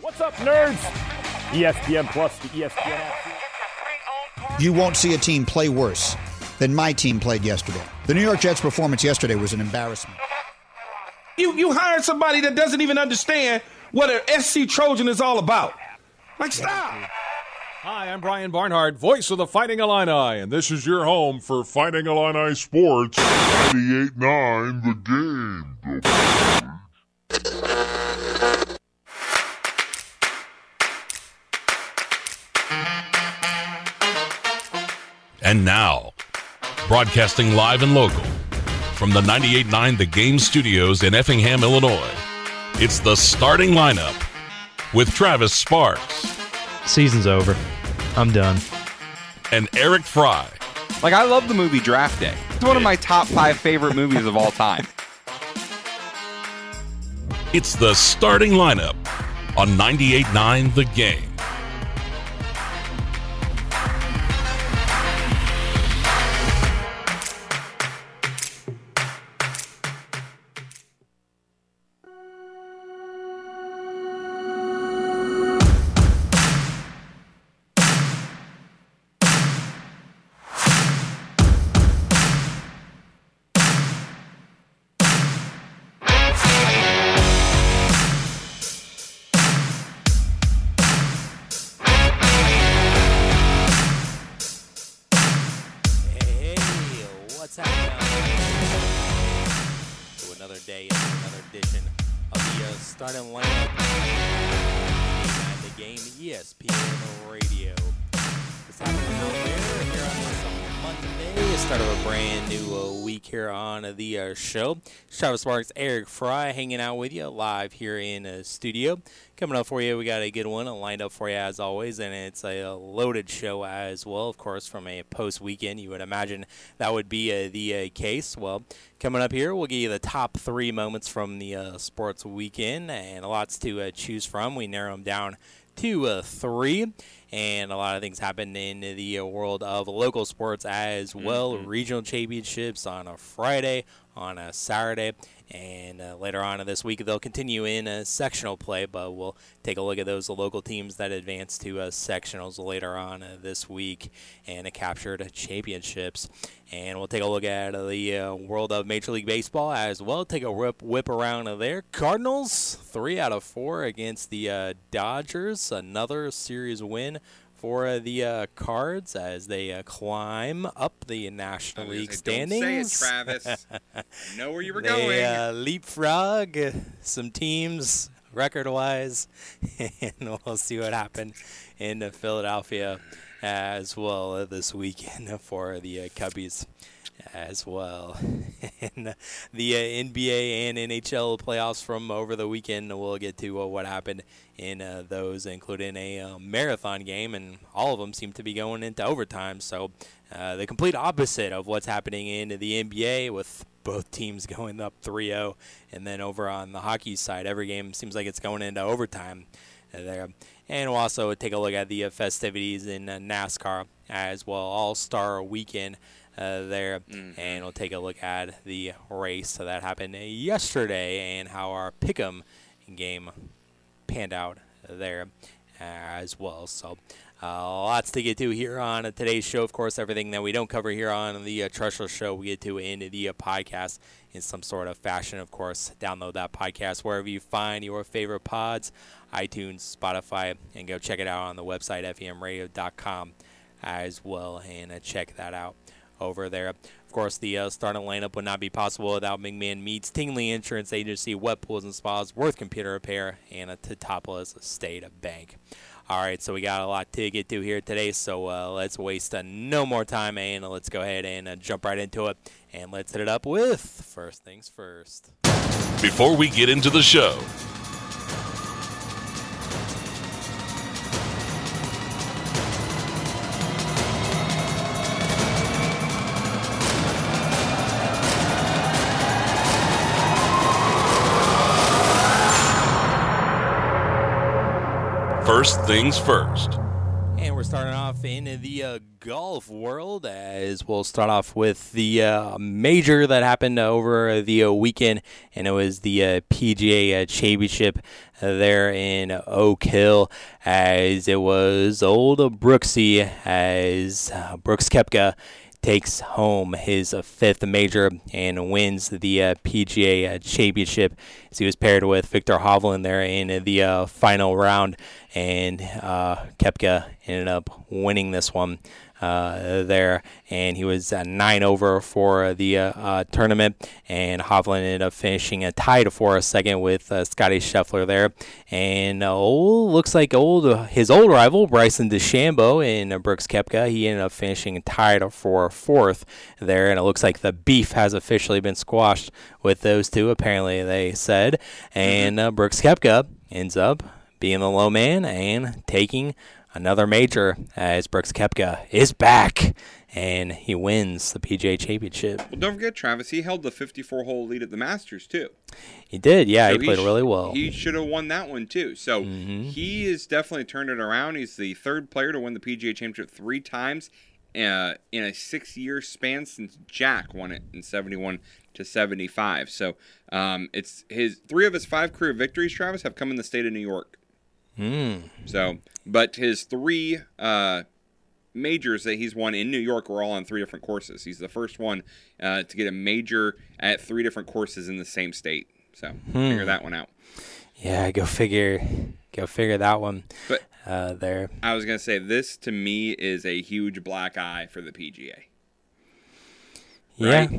What's up, nerds? ESPN Plus, the ESPN app. You won't see a team play worse than my team played yesterday. The New York Jets' performance yesterday was an embarrassment. You you hired somebody that doesn't even understand what an SC Trojan is all about. Like, stop. Hi, I'm Brian Barnhart, voice of the Fighting Illini, and this is your home for Fighting Illini Sports 98.9 The Game. And now, broadcasting live and local from the 98.9 The Game studios in Effingham, Illinois, it's the starting lineup with Travis Sparks Season's over. I'm done. and Eric Fry. Like I love the movie Draft Day. It's one of my top five favorite movies of all time. It's the starting lineup on 98.9 The Game. Show. Travis Sparks, Eric Fry hanging out with you live here in the studio. Coming up for you, we got a good one lined up for you as always, and it's a loaded show as well. Of course, from a post weekend, you would imagine that would be uh, the uh, case. Well, coming up here, we'll give you the top three moments from the uh, sports weekend, and lots to uh, choose from. We narrow them down to uh, three, and a lot of things happen in the uh, world of local sports as well. Regional championships on a Friday, on a Saturday, and uh, later on in this week they'll continue in a sectional play, but we'll take a look at those local teams that advance to uh, sectionals later on uh, this week and captured championships. And we'll take a look at the uh, world of Major League Baseball as well. Take a whip, whip around there. Cardinals, three out of four against the uh, Dodgers. Another series win for the uh, Cards as they uh, climb up the National League standings. Don't say it, Travis. Know where you were they uh, leapfrog uh, some teams record-wise, and we'll see what happened in Philadelphia as well this weekend for the uh, Cubbies as well. the uh, NBA and NHL playoffs from over the weekend, we'll get to uh, what happened in uh, those, including a marathon game, and all of them seem to be going into overtime. So uh, the complete opposite of what's happening in the NBA with both teams going up 3-0 and then over on the hockey side every game seems like it's going into overtime there and we'll also take a look at the festivities in NASCAR as well all-star weekend uh, there and we'll take a look at the race so that happened yesterday and how our pick'em game panned out there as well. So, uh, lots to get to here on today's show. Of course, everything that we don't cover here on the uh, Trussell Show, we get to in the uh, podcast in some sort of fashion. Of course, download that podcast wherever you find your favorite pods iTunes, Spotify, and go check it out on the website, femradio.com as well, and uh, check that out over there. Of course, the uh, starting lineup would not be possible without McMahon Meats, Tingley Insurance Agency, Wet Pools and Spas, Worth Computer Repair, and a Teutopolis State Bank. All right, so we got a lot to get to here today, so uh, let's waste uh, no more time, and let's go ahead and uh, jump right into it. And let's hit it up with first things first. Before we get into the show, First things first. And we're starting off in the uh, golf world as we'll start off with the uh, major that happened over the uh, weekend, and it was the uh, PGA uh, Championship there in Oak Hill as it was old Brooksy as uh, Brooks Koepka takes home his uh, fifth major and wins the uh, PGA uh, Championship. As he was paired with Viktor Hovland there in the uh, final round, and uh, Koepka ended up winning this one there, and he was uh, nine over for the uh, uh, tournament. And Hovland ended up finishing a tied for a second with uh, Scotty Scheffler there. And oh, looks like old his old rival Bryson DeChambeau and Brooks Koepka. He ended up finishing tied for fourth there, and it looks like the beef has officially been squashed with those two. Apparently, they said, and uh, Brooks Koepka ends up being the low man and taking another major as Brooks Koepka is back and he wins the PGA Championship. Well, don't forget, Travis, he held the 54 hole lead at the Masters, too. He did, yeah. So he played sh- really well. He should have won that one, too. So he has definitely turned it around. He's the third player to win the PGA Championship three times uh, in a six year span since Jack won it in 71 to 75. So um, it's his three of his five career victories, Travis, have come in the state of New York. Mm. So, but his three uh, majors that he's won in New York were all on three different courses. He's the first one uh, to get a major at three different courses in the same state. So figure that one out. Yeah, go figure. Go figure that one But uh, there. I was gonna say this to me is a huge black eye for the PGA. Right? Yeah,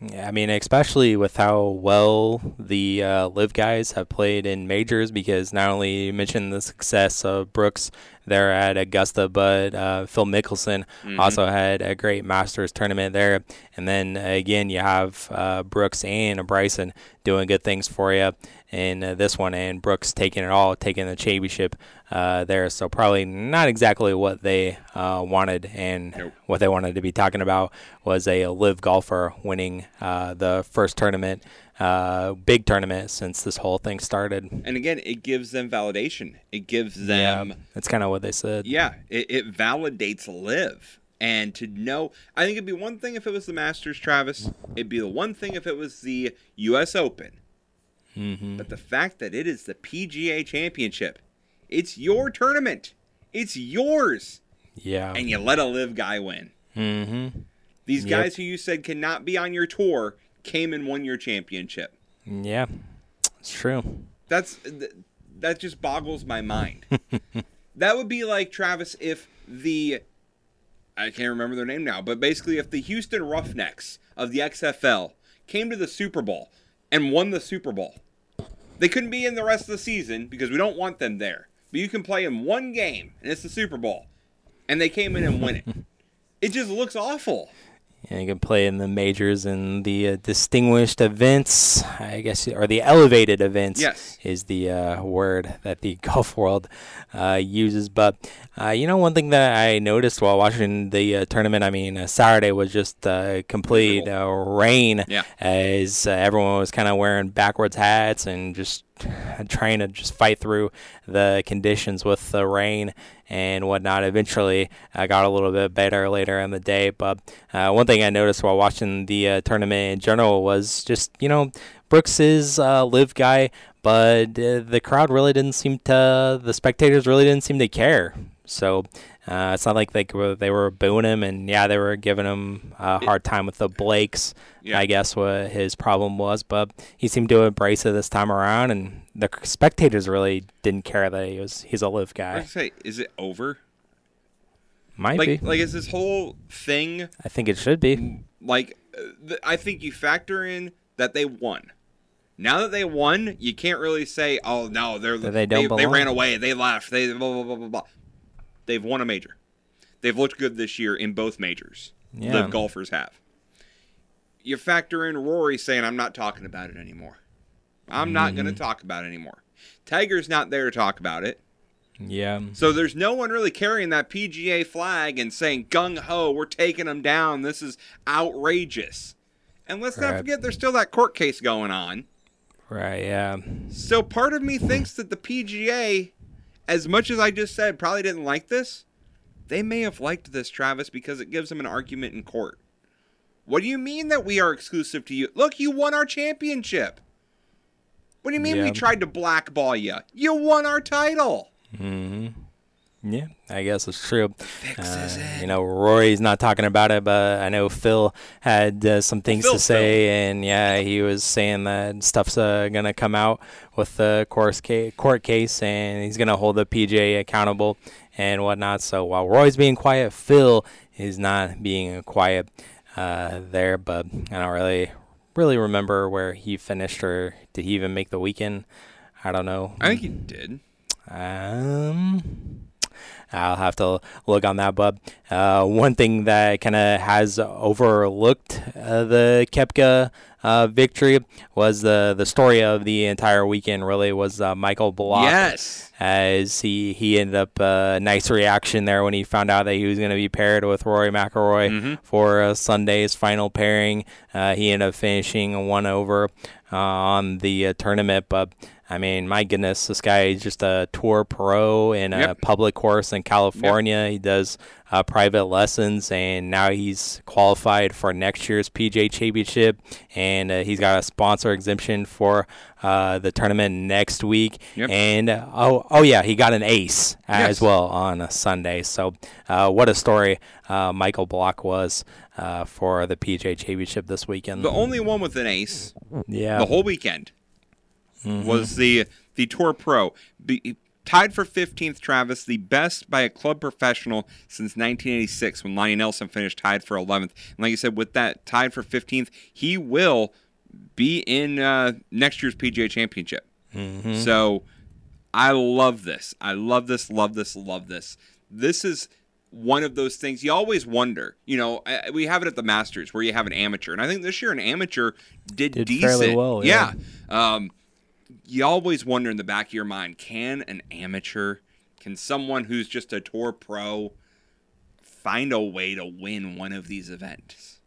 I mean, especially with how well the uh, LIV guys have played in majors, because not only you mentioned the success of Brooks there at Augusta, but uh, Phil Mickelson also had a great Masters tournament there. And then again, you have uh, Brooks and Bryson doing good things for you in uh, this one, and Brooks taking it all, taking the championship uh, there. So probably not exactly what they uh, wanted, and Nope. what they wanted to be talking about was a LIV golfer winning uh, the first tournament, uh, big tournament since this whole thing started. And again, it gives them validation. It gives them that's kind of what they said. Yeah, it, it validates LIV. And to know, I think it'd be one thing if it was the Masters, Travis. It'd be the one thing if it was the U.S. Open. Mm-hmm. But the fact that it is the PGA Championship, it's your tournament, it's yours, Yeah. and you let a LIV guy win. Mm-hmm. These Yep. guys who you said cannot be on your tour came and won your championship. Yeah. It's true. That's that just boggles my mind. that would be like Travis if the I can't remember their name now, but basically if the Houston Roughnecks of the XFL came to the Super Bowl and won the Super Bowl. They couldn't be in the rest of the season because we don't want them there. But you can play in one game and it's the Super Bowl. And they came in and win it. It just looks awful. Yeah, you can play in the majors and the uh, distinguished events, I guess, or the elevated events Yes. is the uh, word that the golf world uh, uses. But, uh, you know, one thing that I noticed while watching the uh, tournament, I mean, uh, Saturday was just uh, complete uh, rain Yeah. as uh, everyone was kind of wearing backwards hats and just trying to just fight through the conditions with the rain and whatnot. Eventually, I got a little bit better later in the day. But uh, one thing I noticed while watching the uh, tournament in general was just, you know, Brooks is a LIV guy, but uh, the crowd really didn't seem to, the spectators really didn't seem to care. So uh, it's not like they were, they were booing him, and yeah, they were giving him a hard time with the Blakes. Yeah. I guess what his problem was, but he seemed to embrace it this time around, and the spectators really didn't care that he was he's a LIV I guy. say, is it over? Might Like, be. like is this whole thing I think it should be. like I think you factor in that they won. Now that they won, you can't really say, "Oh no, they're they don't they, belong. ran away, they left, they blah blah blah blah blah." They've won a major. They've looked good this year in both majors. Yeah. LIV golfers have. You factor in Rory saying, "I'm not talking about it anymore. I'm not going to Mm-hmm. talk about it anymore." Tiger's not there to talk about it. Yeah. So there's no one really carrying that PGA flag and saying gung ho, we're taking them down. This is outrageous. And let's not forget there's still that court case going on. Right. Yeah. So part of me thinks that the PGA, as much as I just said, probably didn't like this. they may have liked this, Travis, because it gives them an argument in court. What do you mean that we are exclusive to you? Look, you won our championship. What do you mean Yeah. we tried to blackball you? You won our title. Mm-hmm. Yeah, I guess it's true. Uh, you know, Rory's not talking about it, but I know Phil had uh, some things Phil, to say, and yeah, he was saying that stuff's uh, gonna come out with the course ca- court case, and he's gonna hold the PGA accountable and whatnot. So while Roy's being quiet, Phil is not being quiet uh, there. But I don't really, really remember where he finished, or did he even make the weekend? I don't know. I think he did. Um, I'll have to look on that, but uh, one thing that kind of has overlooked uh, the Koepka uh, victory was the the story of the entire weekend. Really was uh, Michael Block. Yes. As he, he ended up a nice reaction there when he found out that he was going to be paired with Rory McIlroy for uh, Sunday's final pairing. Uh, he ended up finishing one over uh, on the uh, tournament, but I mean, my goodness, this guy is just a tour pro in a Yep. public course in California. He does uh, private lessons, and now he's qualified for next year's PGA Championship, and uh, he's got a sponsor exemption for uh, the tournament next week. Yep. And uh, oh, oh yeah, he got an ace as well on a Sunday. So, uh, what a story uh, Michael Block was uh, for the PGA Championship this weekend. The only one with an ace yeah, the whole weekend was the the Tour Pro. Be, tied for 15th, Travis, the best by a club professional since 1986 when Lonnie Nielsen finished tied for 11th. And like you said, with that tied for 15th, he will be in uh, next year's PGA Championship. So I love this. I love this, love this, love this. This is one of those things you always wonder. You know, we have it at the Masters where you have an amateur, and I think this year an amateur did, Did decent. fairly well, yeah. Um, you always wonder in the back of your mind, can an amateur, can someone who's just a tour pro, find a way to win one of these events?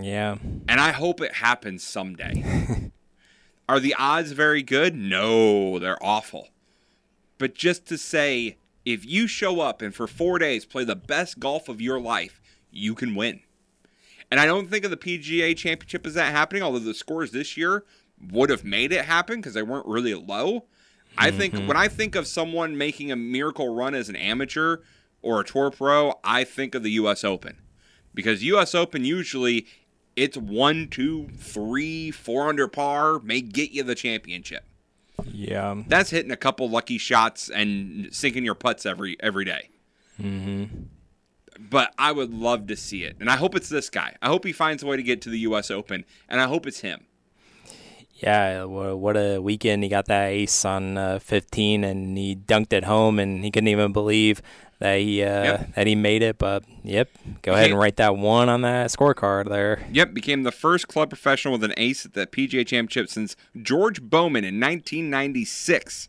yeah. And I hope it happens someday. Are the odds very good? No, they're awful. But just to say, if you show up and for four days play the best golf of your life, you can win. And I don't think of the PGA Championship as that happening, although the scores this year would have made it happen because they weren't really low. I think mm-hmm. when I think of someone making a miracle run as an amateur or a tour pro, I think of the U.S. Open because U.S. Open usually it's one, two, three, four under par may get you the championship. Yeah. That's hitting a couple lucky shots and sinking your putts every every day. Mm-hmm. But I would love to see it, and I hope it's this guy. I hope he finds a way to get to the U.S. Open, and I hope it's him. Yeah, what a weekend. He got that ace on uh, 15 and he dunked it home and he couldn't even believe that he uh, Yep. that he made it, but yep, go ahead and write that one on that scorecard there. Yep, became the first club professional with an ace at the PGA Championship since George Bowman in 1996.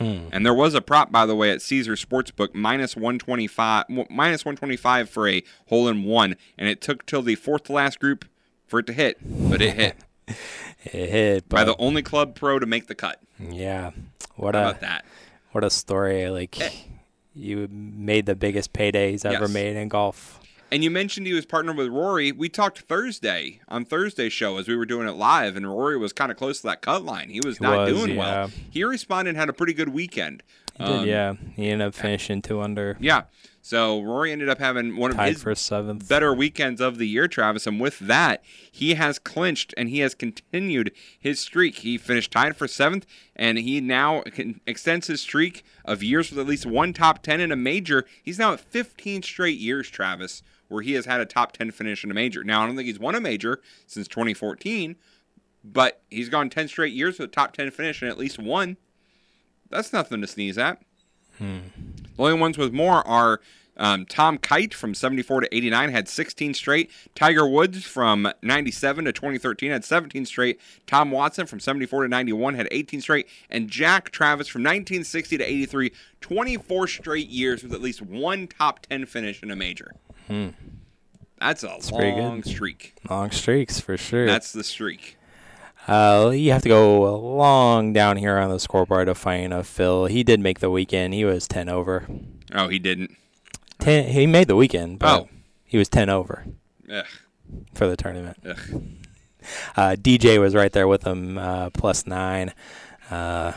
And there was a prop, by the way, at Caesar Sportsbook minus 125, minus 125 for a hole in one, and it took till the fourth to last group for it to hit, but it hit It hit, by the only club pro to make the cut. yeah, what How a about that? what a story! Like eh. you made the biggest payday he's ever Yes. made in golf. And you mentioned he was partnered with Rory. We talked Thursday on Thursday's show as we were doing it live, and Rory was kind of close to that cut line. He was not was, doing well. He responded and had a pretty good weekend. Did, um, yeah, he ended up finishing two under, Yeah. So Rory ended up having one of tied his seventh. better weekends of the year, Travis. And with that, he has clinched and he has continued his streak. He finished tied for seventh, and he now can, extends his streak of years with at least one top 10 in a major. He's now at 15 straight years, Travis, where he has had a top 10 finish in a major. Now, I don't think he's won a major since 2014, but he's gone 10 straight years with a top 10 finish and at least one. That's nothing to sneeze at. Hmm. The only ones with more are um, Tom Kite from 74 to 89 had 16 straight. Tiger Woods from 97 to 2013 had 17 straight. Tom Watson from 74 to 91 had 18 straight. And Jack Travis from 1960 to 83, 24 straight years with at least one top 10 finish in a major. That's a good. long streak. Long streaks for sure. That's the streak. Uh, you have to go long down here on the scoreboard to find a Phil. He did make the weekend. He was ten over. Oh, he didn't. ten. He made the weekend, but Oh. he was ten over Ugh, for the tournament. Uh, DJ was right there with him, uh, plus nine. Uh,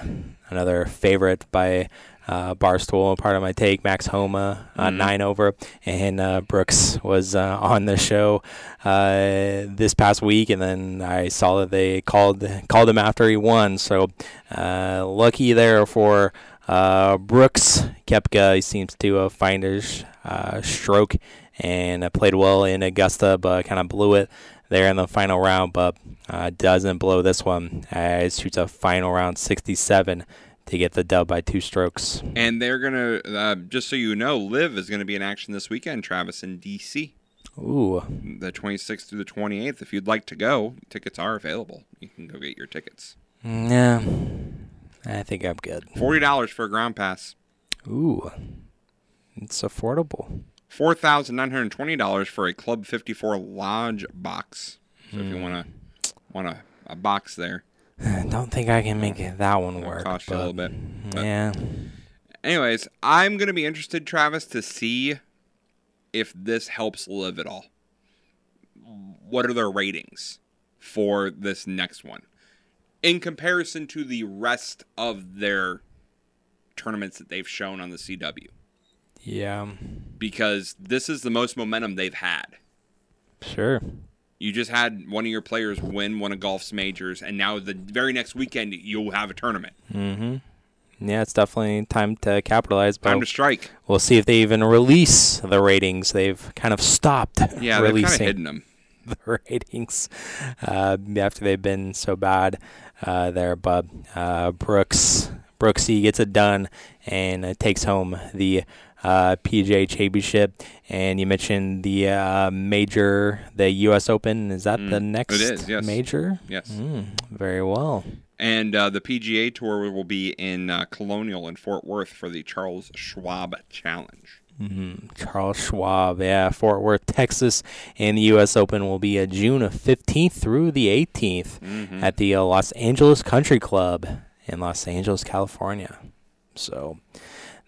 another favorite by uh, Barstool, Pardon My Take. Max Homa, uh, nine over, and uh, Brooks was uh, on the show uh, this past week, and then I saw that they called called him after he won. So uh, lucky there for uh, Brooks. Koepka he seems to find his uh, stroke and played well in Augusta, but kind of blew it there in the final round, but uh, doesn't blow this one. Uh, shoots a final round 67 to get the dub by two strokes. And they're gonna uh, just so you know, LIV is gonna be in action this weekend, Travis, in DC, Ooh, the 26th through the 28th. If you'd like to go, tickets are available. You can go get your tickets. yeah, I think I'm good. Forty dollars for a ground pass. Ooh, it's affordable. Four thousand nine hundred twenty dollars for a Club Fifty Four Lodge box. So if you wanna want a, a box there, don't think I can make it- that one work. cost you a little bit. But Yeah, anyways, I'm gonna be interested, Travis, to see if this helps LIV at all. What are their ratings for this next one in comparison to the rest of their tournaments that they've shown on the CW? yeah, Because this is the most momentum they've had. sure. You just had one of your players win one of golf's majors, and now the very next weekend you'll have a tournament. Mm-hmm. Yeah, it's definitely time to capitalize. But Time to strike. we'll see if they even release the ratings. They've kind of stopped Yeah, they've kind of releasing. hidden them. the ratings uh, after they've been so bad uh, there. But uh, Brooks Brooksy gets it done and uh, takes home the PGA Championship. And you mentioned the uh, major, the U.S. Open. Is that the next Mm. is, yes. major? Yes. Mm, very well. And uh, the PGA Tour will be in uh, Colonial in Fort Worth for the Charles Schwab Challenge. Charles Schwab, yeah, Fort Worth, Texas, and the U.S. Open will be uh, June of 15th through the 18th Mm-hmm. at the uh, Los Angeles Country Club in Los Angeles, California. So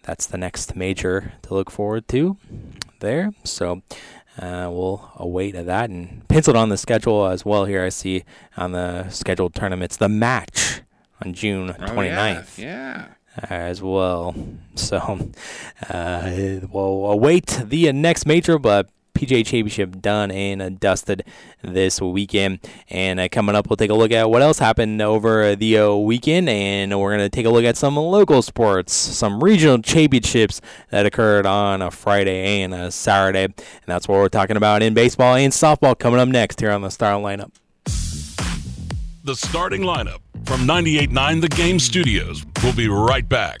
that's the next major to look forward to there. So uh, we'll await that and penciled on the schedule as well. Here I see on the scheduled tournaments the match on June Oh, 29th yeah. as well. So uh, we'll await the next major, but PGA Championship done and dusted this weekend. And uh, coming up, we'll take a look at what else happened over the uh, weekend, and we're going to take a look at some local sports, some regional championships that occurred on a Friday and a Saturday. And that's what we're talking about in baseball and softball coming up next here on the Star Lineup. The starting lineup from 98.9 The Game Studios. We'll be right back.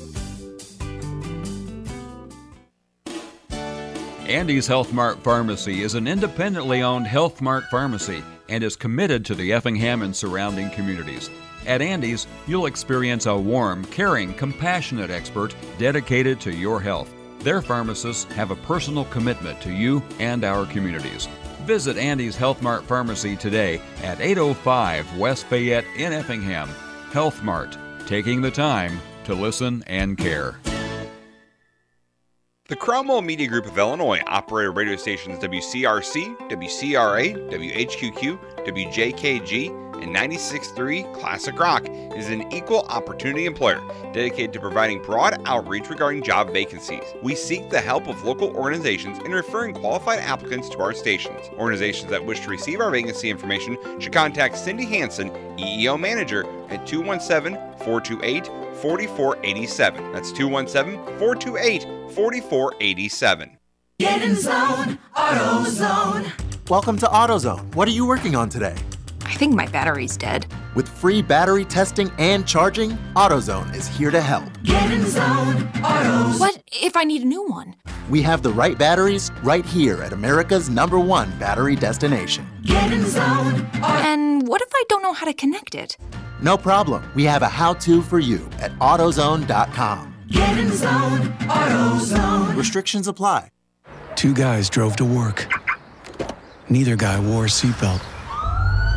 Andy's Health Mart Pharmacy is an independently owned Health Mart pharmacy and is committed to the Effingham and surrounding communities. At Andy's, you'll experience a warm, caring, compassionate expert dedicated to your health. Their pharmacists have a personal commitment to you and our communities. Visit Andy's Health Mart Pharmacy today at 805 West Fayette in Effingham. Health Mart, taking the time to listen and care. The Cromwell Media Group of Illinois operated radio stations WCRC, WCRA, WHQQ, WJKG, and 96.3 Classic Rock is an equal opportunity employer dedicated to providing broad outreach regarding job vacancies. We seek the help of local organizations in referring qualified applicants to our stations. Organizations that wish to receive our vacancy information should contact Cindy Hanson, EEO Manager, at 217 428 4487. That's 217 428 4487. Get in zone, AutoZone. Welcome to AutoZone. What are you working on today? I think my battery's dead. With free battery testing and charging, AutoZone is here to help. Get in zone, AutoZone. What if I need a new one? We have the right batteries right here at America's number one battery destination. Get in zone. And what if I don't know how to connect it? No problem. We have a how to for you at AutoZone.com. Get in zone. AutoZone. Restrictions apply. Two guys drove to work. Neither guy wore a seatbelt.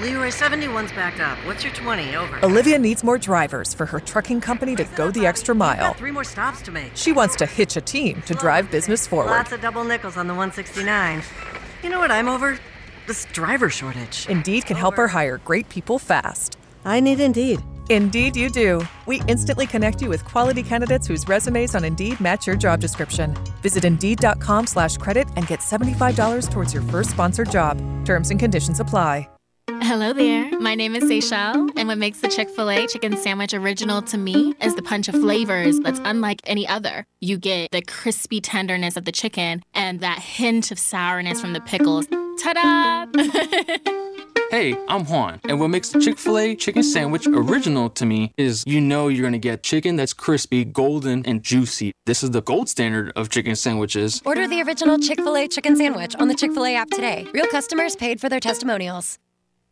Leroy 71's backed up. What's your 20? Over. Olivia needs more drivers for her trucking company to go the extra mile. Three more stops to make. She wants to hitch a team to drive business forward. Lots of double nickels on the 169. You know what I'm over? This driver shortage. Indeed can help her hire great people fast. I need Indeed. Indeed, you do. We instantly connect you with quality candidates whose resumes on Indeed match your job description. Visit Indeed.com slash credit and get $75 towards your first sponsored job. Terms and conditions apply. Hello there. Mm-hmm. My name is Seychelle, and what makes the Chick fil A chicken sandwich original to me is the punch of flavors that's unlike any other. You get the crispy tenderness of the chicken and that hint of sourness from the pickles. Ta da! Hey, I'm Juan, and what makes the Chick fil A chicken sandwich original to me is you know you're gonna get chicken that's crispy, golden, and juicy. This is the gold standard of chicken sandwiches. Order the original Chick fil A chicken sandwich on the Chick fil A app today. Real customers paid for their testimonials.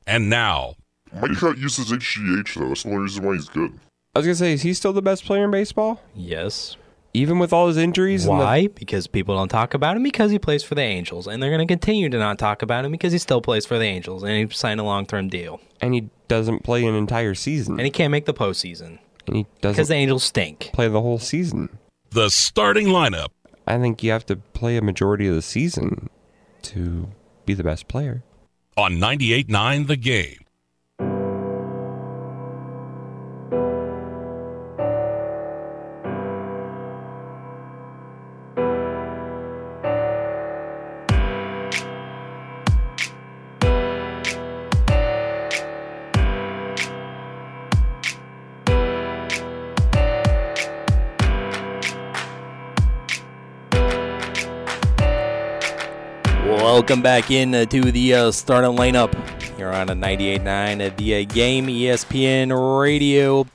And now, Mike Trout uses HGH though. That's the only reason why he's good. I was gonna say, is he still the best player in baseball? Yes. Even with all his injuries? and the- Why? Because people don't talk about him because he plays for the Angels, and they're going to continue to not talk about him because he still plays for the Angels, and he signed a long-term deal. and he doesn't play an entire season. And he can't make the postseason And he doesn't because the Angels stink. play the whole season. the starting lineup. I think you have to play a majority of the season to be the best player. On 98.9 The Game. Welcome back in uh, to the uh, starting lineup. You're on a 98.9 at the uh, game ESPN radio.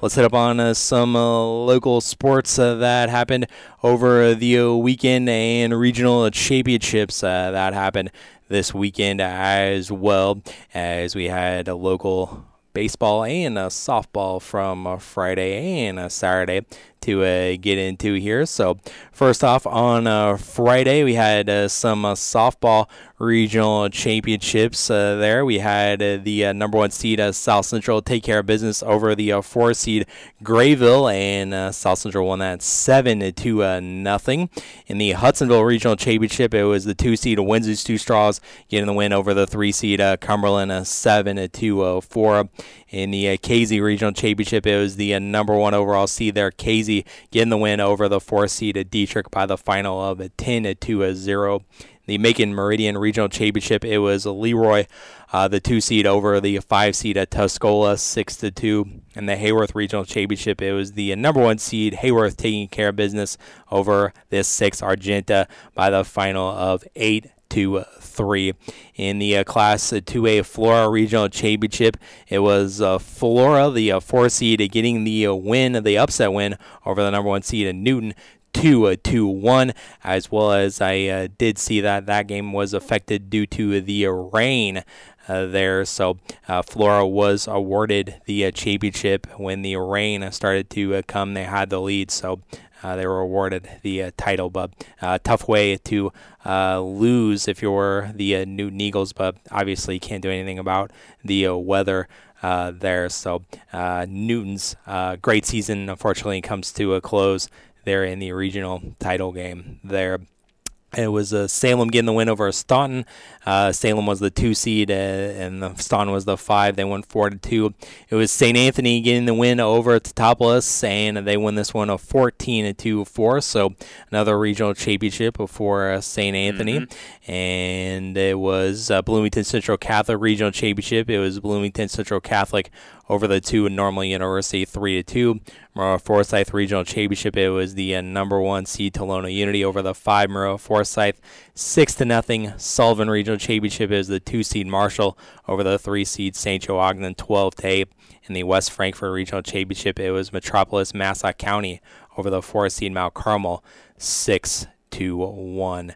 Let's hit up on uh, some uh, local sports uh, that happened over the uh, weekend and regional championships uh, that happened this weekend as well as we had a local baseball and a softball from uh, Friday and Saturday to uh, get into here. So, first off, on uh, Friday, we had uh, some uh, softball regional championships uh, there. We had uh, the number one seed, South Central, take care of business over the four seed Grayville, and South Central won that seven to nothing. In the Hutsonville Regional Championship, it was the two seed Windsor Stew-Stras getting the win over the three seed Cumberland, uh, seven to uh, four. In the uh, Casey Regional Championship, it was the uh, number one overall seed there, Casey, getting the win over the four seed at Dietrich by the final of uh, 10 to uh, 0. The Macon Meridian Regional Championship, it was Leroy, uh, the two seed over the five seed at Tuscola, six to two. And the Heyworth Regional Championship, it was the number one seed Heyworth taking care of business over this six Argenta by the final of eight to three. In the uh, Class 2A Flora Regional Championship, it was uh, Flora, the uh, four seed, getting the uh, win, the upset win over the number one seed in Newton. Two, uh, two, one, as well as I uh, did see that that game was affected due to the uh, rain uh, there. So uh, Flora was awarded the uh, championship when the rain started to uh, come. They had the lead, so uh, they were awarded the uh, title. But uh, tough way to uh, lose if you're the uh, Newton Eagles, but obviously you can't do anything about the uh, weather. There, so Newton's great season unfortunately comes to a close there in the regional title game there. It was uh, Salem getting the win over Staunton. Uh, Salem was the two seed, uh, and Staunton was the five. They won four to two. It was St. Anthony getting the win over Teutopolis, and they won this one a fourteen to two four. So another regional championship for uh, St. Anthony, and it was uh, Bloomington Central Catholic regional championship. It was Bloomington Central Catholic over the two at Normal University, three to two. Maroa Forsyth Regional Championship. It was the uh, number one seed Tolono Unity over the five Maroa Forsyth, six to nothing. Sullivan Regional Championship is the two seed Marshall over the three seed St. Joe Ogden, twelve to eight. In the West Frankfort Regional Championship, it was Metropolis Massac County over the four seed Mount Carmel, six to one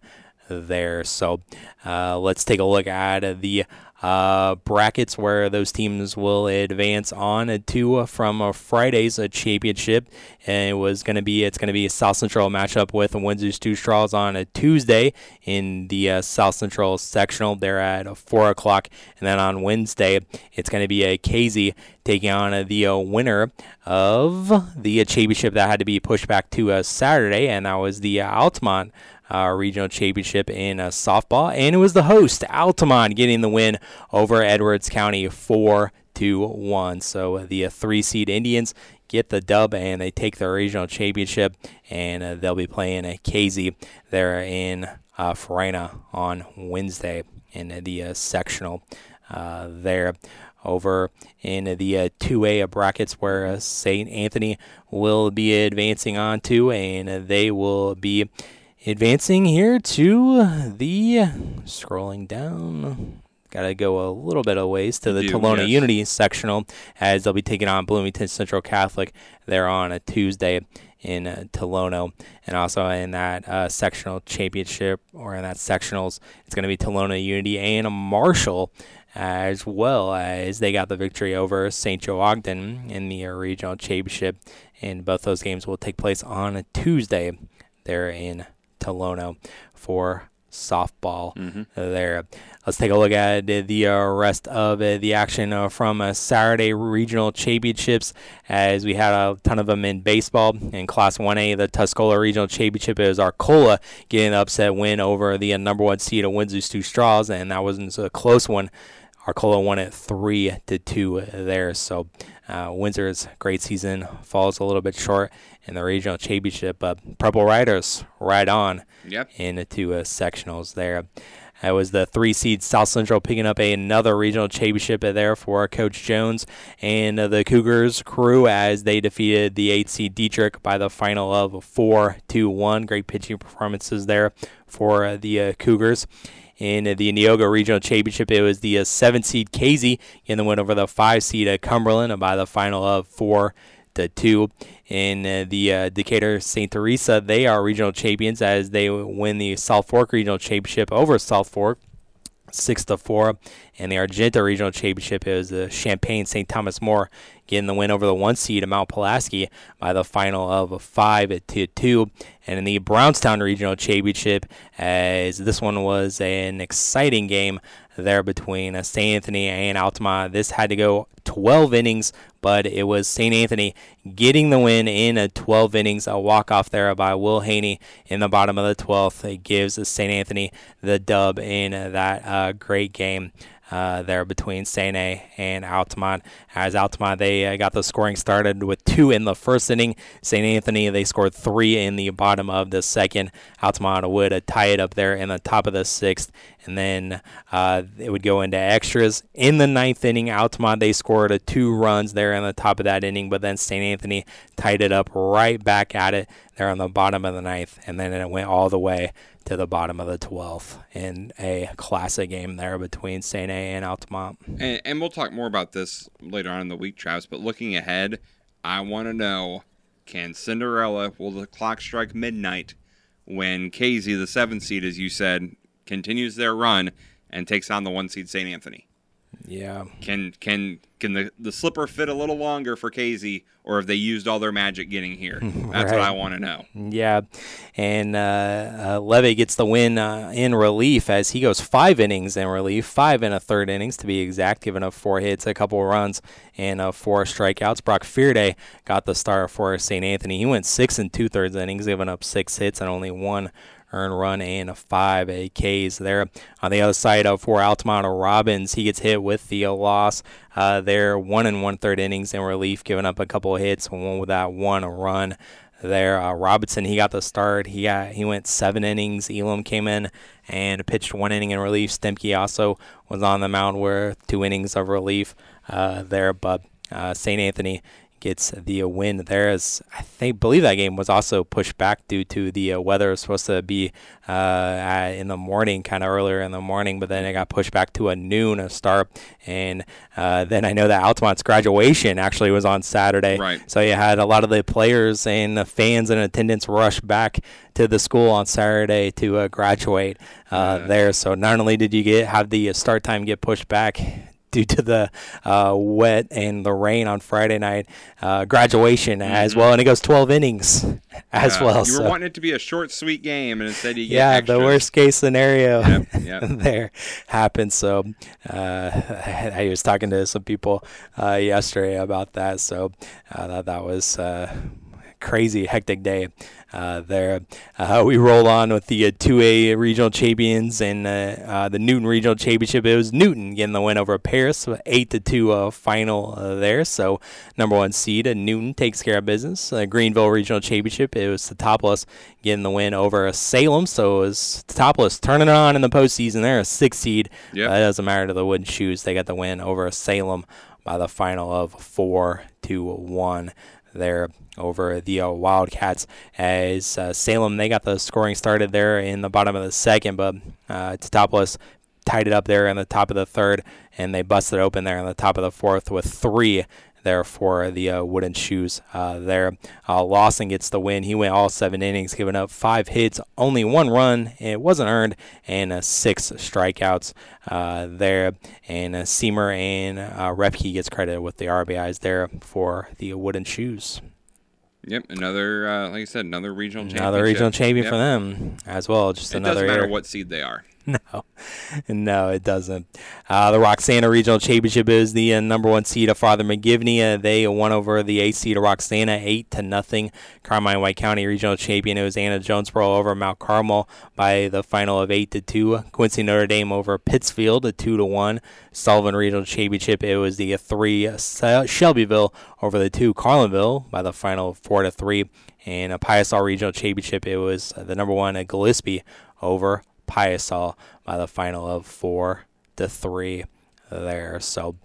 there. So uh, let's take a look at the uh, brackets where those teams will advance on to uh, from uh, Friday's uh, championship. And it was going to be it's going to be a South Central matchup with Windsor Stew-Stras on a Tuesday in the uh, South Central sectional. They're at four o'clock, and then on Wednesday it's going to be a Casey taking on uh, the uh, winner of the uh, championship that had to be pushed back to uh, Saturday, and that was the uh, Altamont uh, regional championship in uh, softball, and it was the host Altamont getting the win over Edwards County four to one. So uh, the uh, three seed Indians get the dub and they take their regional championship, and uh, they'll be playing a Casey there in uh, Farina on Wednesday in the sectional there over in the uh, 2A brackets where uh, St. Anthony will be advancing on to, and they will be advancing here to the scrolling down. Got to go a little bit of ways to the do, Tolono yes. Unity sectional as they'll be taking on Bloomington Central Catholic there on a Tuesday in uh, Tolono. And also in that uh, sectional championship or in that sectionals, it's going to be Tolono Unity and Marshall as well as they got the victory over St. Joe Ogden in the regional championship. And both those games will take place on a Tuesday there in Tolono for softball Mm-hmm. there. Let's take a look at the, uh, rest of uh, the action uh, from Saturday regional championships as we had a ton of them in baseball. In Class 1A, the Tuscola Regional Championship is Arcola getting an upset win over the number one seed of Windsor Stew-Stras, and that wasn't a close one. Arcola won it three to two there. So uh, Windsor's great season falls a little bit short in the regional championship, but Purple Riders right on Yep. into uh, sectionals there. It was the three seed South Central picking up another regional championship there for Coach Jones and uh, the Cougars crew as they defeated the eight seed Dietrich by the final of four to one. Great pitching performances there for uh, the uh, Cougars. In the Neoga Regional Championship, it was the uh, seven seed Casey getting the win over the five seed uh, Cumberland by the final of four to two. In uh, the uh, Decatur St. Teresa, they are regional champions as they win the South Fork Regional Championship over South Fork. Six to four, and the Argenta Regional Championship is the Champaign St. Thomas More getting the win over the one seed Mount Pulaski by the final of five to two. And in the Brownstown Regional Championship, as this one was an exciting game there between uh, St. Anthony and Altamont. This had to go 12 innings, but it was St. Anthony getting the win in a 12 innings. A walk off there by Will Haney in the bottom of the 12th. It gives St. Anthony the dub in that uh, great game. Uh, there between St. A and Altamont. As Altamont, they uh, got the scoring started with two in the first inning. St. Anthony, they scored three in the bottom of the second. Altamont would uh, tie it up there in the top of the sixth, and then uh, it would go into extras. In the ninth inning, Altamont, they scored uh, two runs there in the top of that inning, but then St. Anthony tied it up right back at it there on the bottom of the ninth, and then it went all the way to the bottom of the 12th in a classic game there between St. A and Altamont. And, and we'll talk more about this later on in the week, Travis. But looking ahead, I want to know can Cinderella, will the clock strike midnight when Casey, the seven seed, as you said, continues their run and takes on the one seed St. Anthony? Yeah. Can can can the, the slipper fit a little longer for Casey, or have they used all their magic getting here? That's what I want to know. Yeah, and uh, uh, Leve gets the win uh, in relief as he goes five innings in relief, five and a third innings to be exact, giving up four hits, a couple of runs, and uh, four strikeouts. Brock Fearday got the start for St. Anthony. He went six and two thirds innings, giving up six hits and only one earned run and a five AKs there. On the other side of for Altamont Robbins, he gets hit with the loss. Uh, there, one and one third innings in relief, giving up a couple of hits, one with that one run there. Uh, Robinson, he got the start. He got he went seven innings. Elam came in and pitched one inning in relief. Stemke also was on the mound with two innings of relief uh, there, but uh, St. Anthony gets the win there. As I think believe that game was also pushed back due to the uh, weather. It was supposed to be uh, in the morning, kind of earlier in the morning, but then it got pushed back to a noon a start. And uh, then I know that Altamont's graduation actually was on Saturday. Right. So you had a lot of the players and the fans and attendance rush back to the school on Saturday to uh, graduate uh, there. So not only did you get have the start time get pushed back due to the uh, wet and the rain on Friday night. Uh, graduation mm-hmm. as well, and it goes 12 innings as yeah, well. You so. were wanting it to be a short, sweet game, and instead you get yeah, extras. the worst case scenario yep, yep. there happened. So uh, I was talking to some people uh, yesterday about that. So uh, that that was uh, crazy hectic day uh, there. Uh, we roll on with the uh, 2A regional champions and uh, uh, the Newton regional championship. It was Newton getting the win over Paris, eight to two uh, final there. So number one seed and Newton takes care of business. Greenville regional championship. It was Teutopolis getting the win over Salem. So it was Teutopolis turning it on in the postseason. They're a six seed. Yep. it doesn't matter to the wooden shoes. They got the win over Salem by the final of four to one there over the uh, Wildcats as uh, Salem they got the scoring started there in the bottom of the second, but uh, Teutopolis tied it up there in the top of the third, and they busted open there in the top of the fourth with three there for the uh, wooden shoes uh, there. Uh, Lawson gets the win. He went all seven innings, giving up five hits, only one run. It wasn't earned, and uh, six strikeouts there. And Seamer and uh, Repke gets credit with the RBIs there for the wooden shoes. Yep, another uh, like I said, another regional another regional champion yep. for them as well. Just it another. doesn't matter what seed they are. No, no, it doesn't. Uh, the Roxana Regional Championship is the uh, number one seed of Father McGivney. Uh, they won over the eight seed of Roxana, eight to nothing. Carmi White County Regional Champion. It was Anna Jonesboro over Mount Carmel by the final of eight to two. Quincy Notre Dame over Pittsfield, a two to one. Sullivan Regional Championship. It was the three Shelbyville over the two Carlinville by the final of four to three. And a Piasa Regional Championship. It was the number one at Gillespie over Piasa by the final of four to three there. So,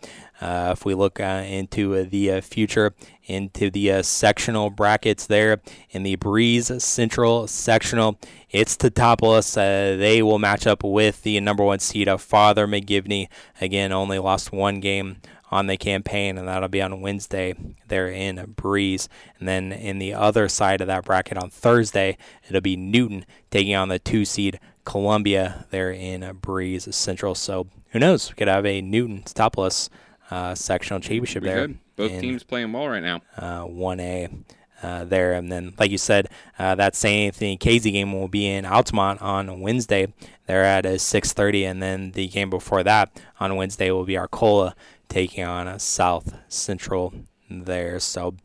uh, if we look uh, into the uh, future, into the uh, sectional brackets there in the Breese Central sectional, it's Teutopolis. Uh, they will match up with the number one seed of Father McGivney. Again, only lost one game on the campaign, and that'll be on Wednesday there in Breese. And then in the other side of that bracket on Thursday, it'll be Newton taking on the two seed Columbia there in Breese Central. So who knows? We could have a Newton Teutopolis uh, sectional championship We there. could. Both in, teams playing well right now. Uh, 1A. Uh, there and then, like you said, uh, that St. Anthony Casey game will be in Altamont on Wednesday. They're at a 6:30, and then the game before that on Wednesday will be Arcola taking on a South Central there. So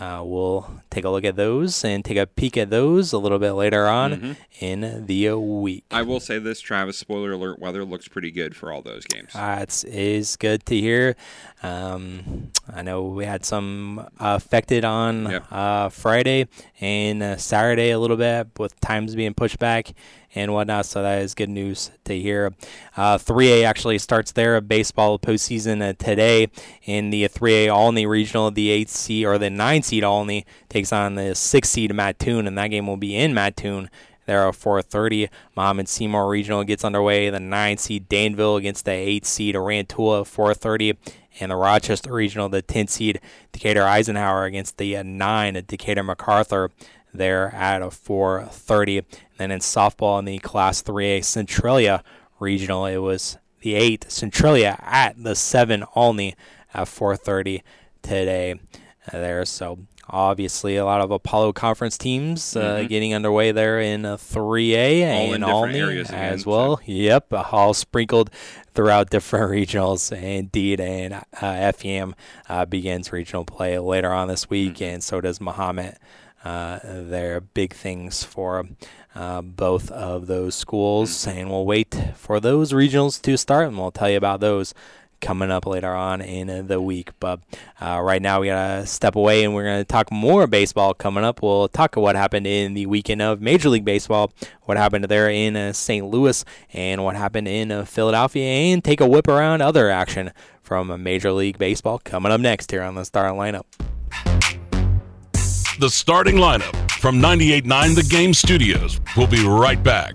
uh, we'll take a look at those and take a peek at those a little bit later on Mhm. in the week. I will say this, Travis. Spoiler alert: weather looks pretty good for all those games. Uh, is good to hear. Um, I know we had some affected on uh, Friday and uh, Saturday a little bit with times being pushed back and whatnot. So that is good news to hear. Uh, 3A actually starts their baseball postseason uh, today in the 3A Olney Regional. The 8 seed or the 9 seed Olney takes on the 6 seed Mattoon, and that game will be in Mattoon. There at 4:30. Mahomet Seymour Regional gets underway. The 9 seed Danville against the 8 seed Rantoula at 4:30, and the Rochester Regional, the 10 seed Decatur Eisenhower against the uh, 9 at Decatur MacArthur. There at a 4:30. Then in softball in the Class 3A Centralia Regional, it was the 8 Centralia at the 7 Olney at 4:30 today. uh, there, so obviously a lot of Apollo Conference teams uh, Mhm. getting underway there in uh, 3A All in and Olney areas again, as well. Yep, all sprinkled throughout different regionals. Indeed, and uh, FEM uh, begins regional play later on this week, Mm-hmm. and so does Mahomet. Uh, they're big things for uh, both of those schools, and we'll wait for those regionals to start, and we'll tell you about those coming up later on in the week. But uh, right now, we gotta step away, and we're gonna talk more baseball coming up. We'll talk what happened in the weekend of Major League Baseball, what happened there in uh, St. Louis, and what happened in uh, Philadelphia, and take a whip around other action from Major League Baseball coming up next here on the Star Lineup. The starting lineup from 98.9 The Game Studios. We'll be right back.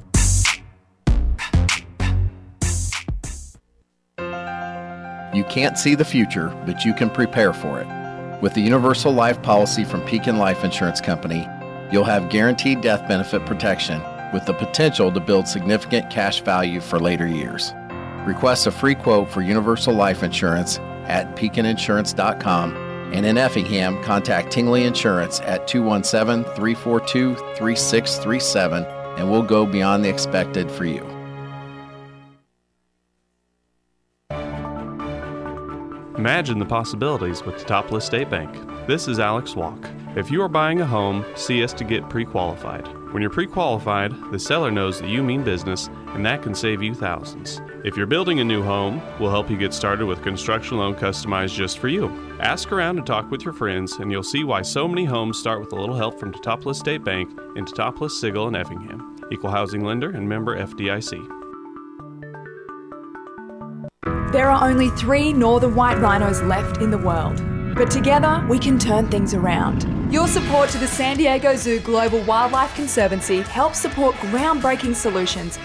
You can't see the future, but you can prepare for it. With the Universal Life policy from Pekin Life Insurance Company, you'll have guaranteed death benefit protection with the potential to build significant cash value for later years. Request a free quote for Universal Life Insurance at pekininsurance.com and in Effingham, contact Tingley Insurance at 217 342 3637 and we'll go beyond the expected for you. Imagine the possibilities with the Teutopolis State Bank. This is Alex Walk. If you are buying a home, see us to get pre qualified. When you're pre qualified, the seller knows that you mean business, and that can save you thousands. If you're building a new home, we'll help you get started with construction loan customized just for you. Ask around and talk with your friends, and you'll see why so many homes start with a little help from Teutopolis State Bank in Teutopolis, Sigel, and Effingham. Equal housing lender and member FDIC. There are only three northern white rhinos left in the world, but together we can turn things around. Your support to the San Diego Zoo Global Wildlife Conservancy helps support groundbreaking solutions.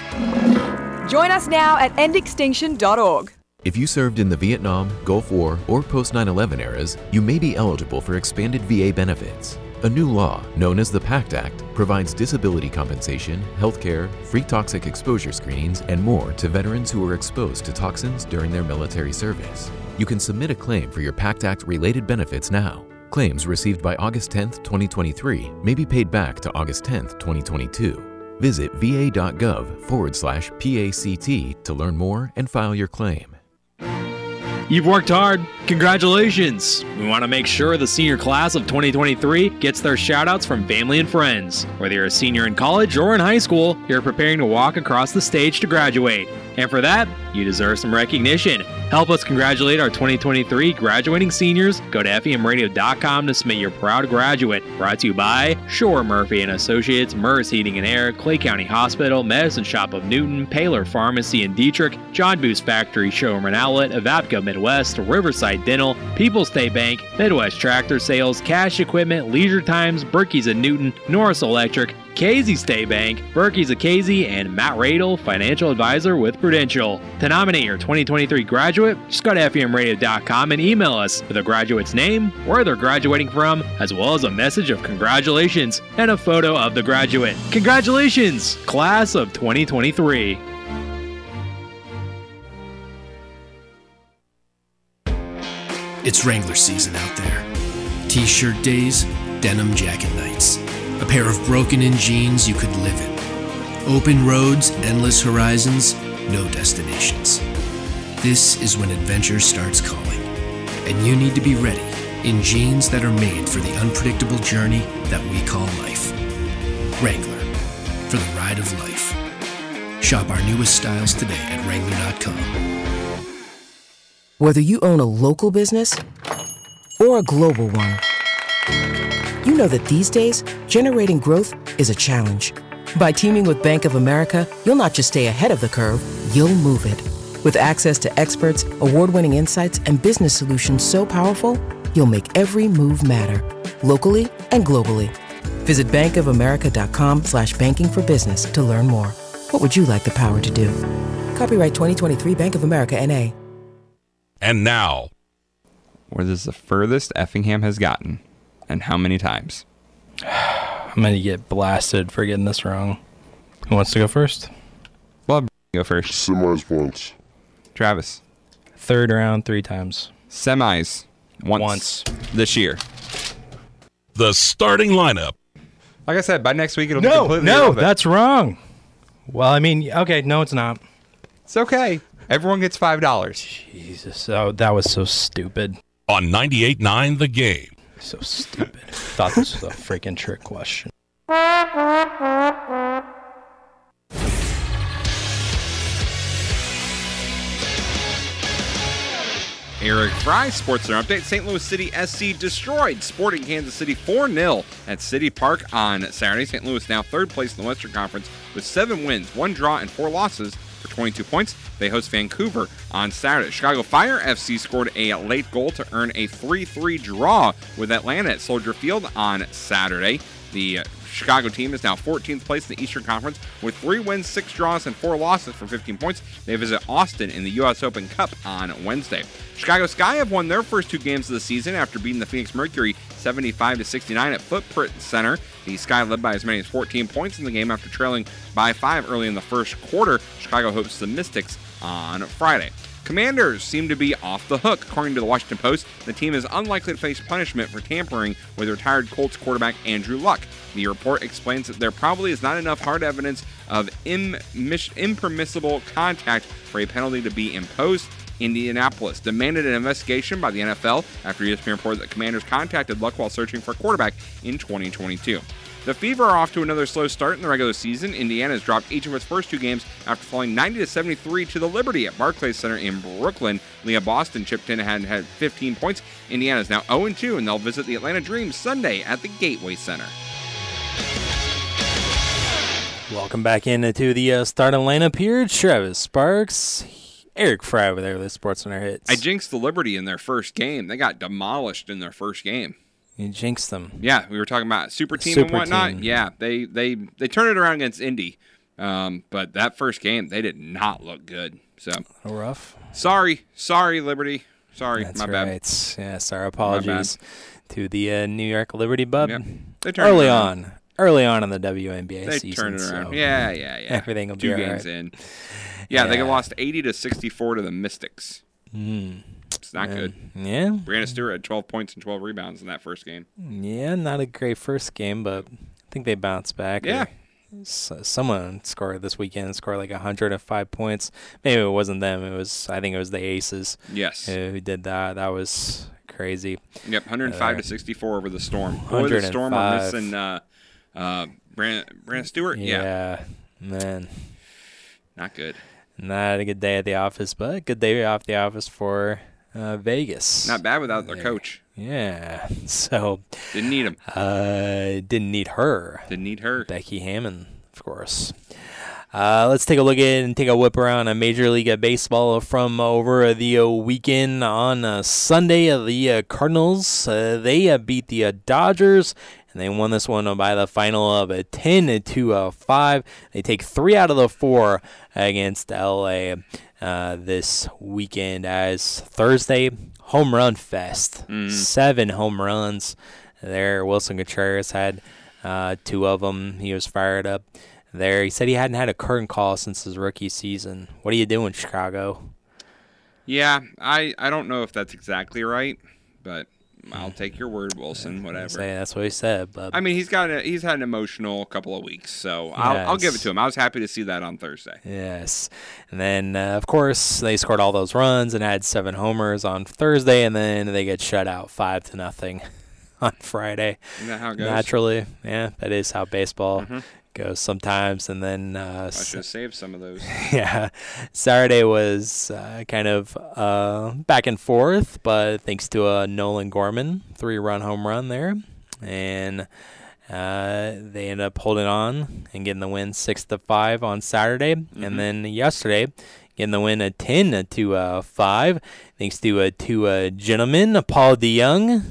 Join us now at endextinction.org. If you served in the Vietnam, Gulf War, or post 9 11 eras, you may be eligible for expanded VA benefits. A new law, known as the PACT Act, provides disability compensation, health care, free toxic exposure screenings, and more to veterans who were exposed to toxins during their military service. You can submit a claim for your PACT Act related benefits now. Claims received by August 10, 2023 may be paid back to August 10, 2022. Visit va.gov forward slash PACT to learn more and file your claim. You've worked hard. Congratulations! We want to make sure the senior class of 2023 gets their shoutouts from family and friends. Whether you're a senior in college or in high school, you're preparing to walk across the stage to graduate. And for that, you deserve some recognition. Help us congratulate our 2023 graduating seniors. Go to FEMradio.com to submit your proud graduate. Brought to you by Shore Murphy and Associates, Mers Heating and Air, Clay County Hospital, Medicine Shop of Newton, Paler Pharmacy in Dieterich, John Boos Factory Showroom Outlet, Evapco Midwest, Riverside Dental, People's State Bank, Midwest Tractor Sales, Cash Equipment, Leisure Times, Berkey's of Newton, Norris Electric, Casey State Bank, Berkey's Casey, and Matt Radel, financial advisor with Prudential. To nominate your 2023 graduate, just go to FEMradio.com and email us with a graduate's name, where they're graduating from, as well as a message of congratulations and a photo of the graduate. Congratulations, class of 2023. It's Wrangler season out there. T shirt days, denim jacket nights. A pair of broken in jeans you could live in. Open roads, endless horizons, no destinations. This is when adventure starts calling. And you need to be ready in jeans that are made for the unpredictable journey that we call life. Wrangler, for the ride of life. Shop our newest styles today at Wrangler.com. Whether you own a local business or a global one, you know that these days, generating growth is a challenge. By teaming with Bank of America, you'll not just stay ahead of the curve, you'll move it. With access to experts, award winning insights, and business solutions so powerful, you'll make every move matter, locally and globally. Visit bankofamerica.com slash banking for business to learn more. What would you like the power to do? Copyright 2023 Bank of America NA. And now, What is the furthest Effingham has gotten, and how many times? I'm going to get blasted for getting this wrong. Who wants to go first? Well, go first. Semis once. Travis. Third round, three times. Semis. Once. Once. This year. the starting lineup. Like I said, by next week it'll be No, completely no, irrelevant. that's wrong. Well, I mean, okay, no, it's not. It's okay. Everyone gets five dollars. Jesus, oh, that was so stupid. On 98.9 The Game. So stupid. Thought this was a freaking trick question. Eric Fry, Sports Center Update. St. Louis City SC destroyed Sporting Kansas City 4 0 at City Park on Saturday. St. Louis now third place in the Western Conference with seven wins, one draw, and four losses for 22 points. They host Vancouver on Saturday. Chicago Fire FC scored a late goal to earn a 3 3 draw with Atlanta at Soldier Field on Saturday. The Chicago team is now 14th place in the Eastern Conference with three wins, six draws, and four losses for 15 points. They visit Austin in the U.S. Open Cup on Wednesday. Chicago Sky have won their first two games of the season after beating the Phoenix Mercury 75 to 69 at Footprint Center. The Sky led by as many as 14 points in the game after trailing by five early in the first quarter. Chicago hopes the Mystics on Friday. Commanders seem to be off the hook. According to the Washington Post, the team is unlikely to face punishment for tampering with retired Colts quarterback Andrew Luck. The report explains that there probably is not enough hard evidence of Im- impermissible contact for a penalty to be imposed. Indianapolis demanded an investigation by the NFL after ESPN reported that Commanders contacted Luck while searching for a quarterback in 2022. The Fever are off to another slow start in the regular season. Indiana has dropped each of its first two games after falling 90 to 73 to the Liberty at Barclays Center in Brooklyn. Leah Boston chipped in and had 15 points. Indiana is now 0 2, and they'll visit the Atlanta Dream Sunday at the Gateway Center. Welcome back into the uh, starting lineup here. Travis Sparks, Eric Fry over there with the Sports Center hits. I jinxed the Liberty in their first game. They got demolished in their first game. You jinxed them. Yeah, we were talking about super team Super and whatnot. team. Yeah, they they they turned it around against Indy, um, but that first game they did not look good. So rough. Sorry, sorry, Liberty. Sorry, That's my right. bad. Yes, our apologies to the uh, New York Liberty Bub. They turned Early on, early on in the WNBA They season. turned it around. so yeah, yeah, yeah. Everything will Two be games right. in. Yeah, they lost eighty to sixty-four to the Mystics. Mm. It's not good. Yeah. Breanna Stewart had twelve points and twelve rebounds in that first game. Yeah, not a great first game, but I think they bounced back. Yeah. Someone scored this weekend, scored like 105 points. Maybe it wasn't them. It was, I think it was the Aces. Yes. who did that. That was crazy. Yep, 105 Uh, to 64 over the Storm. Boy, the Storm are 105. missing uh, uh, Brand, Brandon Stewart. Yeah. Yeah, man. Not good. Not a good day at the office, but a good day off the office for uh, Vegas. Not bad without their coach. Yeah. So Didn't need him. Uh, didn't need her. Didn't need her. Becky Hammon, of course. Uh, let's take a look at and take a whip around a Major League Baseball from over the uh, weekend on uh, Sunday. Uh, the uh, Cardinals uh, they uh, beat the uh, Dodgers and they won this one by the final of a 10 to uh, 5. They take three out of the four against LA uh, this weekend as Thursday home run fest. Seven home runs there. Willson Contreras had uh, two of them. He was fired up there. He said he hadn't had a curtain call since his rookie season. What are you doing, Chicago? Yeah, I, I don't know if that's exactly right, but I'll take your word, Willson. Whatever. Say that's what he said, but I mean, he's got a, he's had an emotional couple of weeks, so I'll, I'll give it to him. I was happy to see that on Thursday. Yes. And then, uh, of course, they scored all those runs and had seven homers on Thursday, and then they get shut out five to nothing on Friday. Isn't that how it goes? Naturally, yeah, that is how baseball Mhm. Goes sometimes. And then, uh, I should have saved some of those. yeah, Saturday was uh, kind of uh, back and forth, but thanks to a Nolan Gorman three-run home run there, and uh, they end up holding on and getting the win six to five on Saturday, Mhm. and then yesterday getting the win a ten to uh, five, thanks to uh, two uh, gentlemen, Paul DeJong.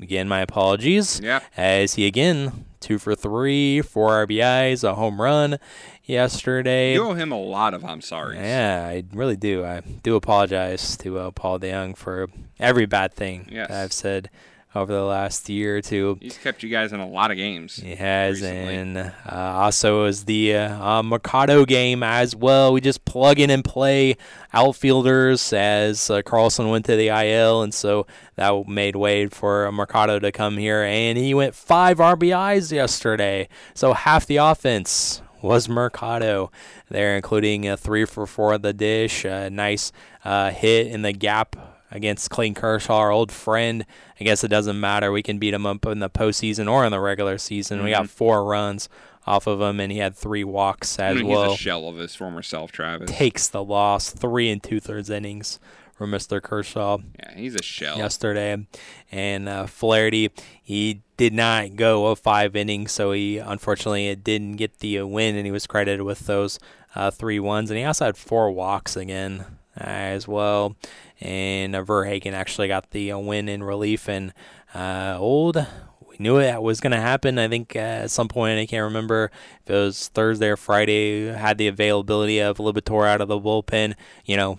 Again, my apologies. Yeah. As he again two for three, four RBIs, a home run yesterday. You owe him a lot of I'm sorry. Yeah, I really do. I do apologize to uh, Paul DeJong for every bad thing Yes. that I've said over the last year or two. He's kept you guys in a lot of games. He has, recently. and uh, also is the uh, uh, Mercado game as well. We just plug in and play outfielders as uh, Carlson went to the IL, and so that made way for Mercado to come here, and he went five RBIs yesterday. So half the offense was Mercado there, including a three for four of the dish, a nice uh, hit in the gap against Clayton Kershaw, our old friend. I guess it doesn't matter. We can beat him up in the postseason or in the regular season. We got Mhm. four runs off of him, and he had three walks I as mean, well. He's a shell of his former self, Travis. Takes the loss, three and two thirds innings for Mr. Kershaw. Yeah, he's a shell. Yesterday, and uh, Flaherty, he did not go of five innings, so he unfortunately didn't get the win, and he was credited with those uh, three ones, and he also had four walks again as well. And uh, Verhagen actually got the uh, win in relief, and uh, old we knew it was going to happen. I think uh, at some point, I can't remember if it was Thursday or Friday, had the availability of Liberatore out of the bullpen. You know,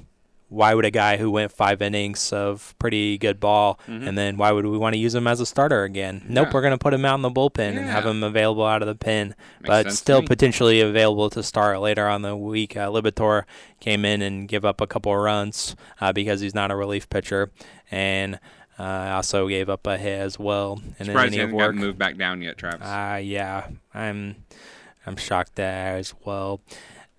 why would a guy who went five innings of pretty good ball, Mhm. and then why would we want to use him as a starter again? Nope, Yeah. we're going to put him out in the bullpen and have him available out of the pen, Makes but still potentially available to start later on the week. Uh, Libator came in and give up a couple of runs uh, because he's not a relief pitcher, and uh, also gave up a hit as well. And then Surprised he hasn't gotten moved back down yet, Travis. Uh, yeah, I'm I'm shocked there as well.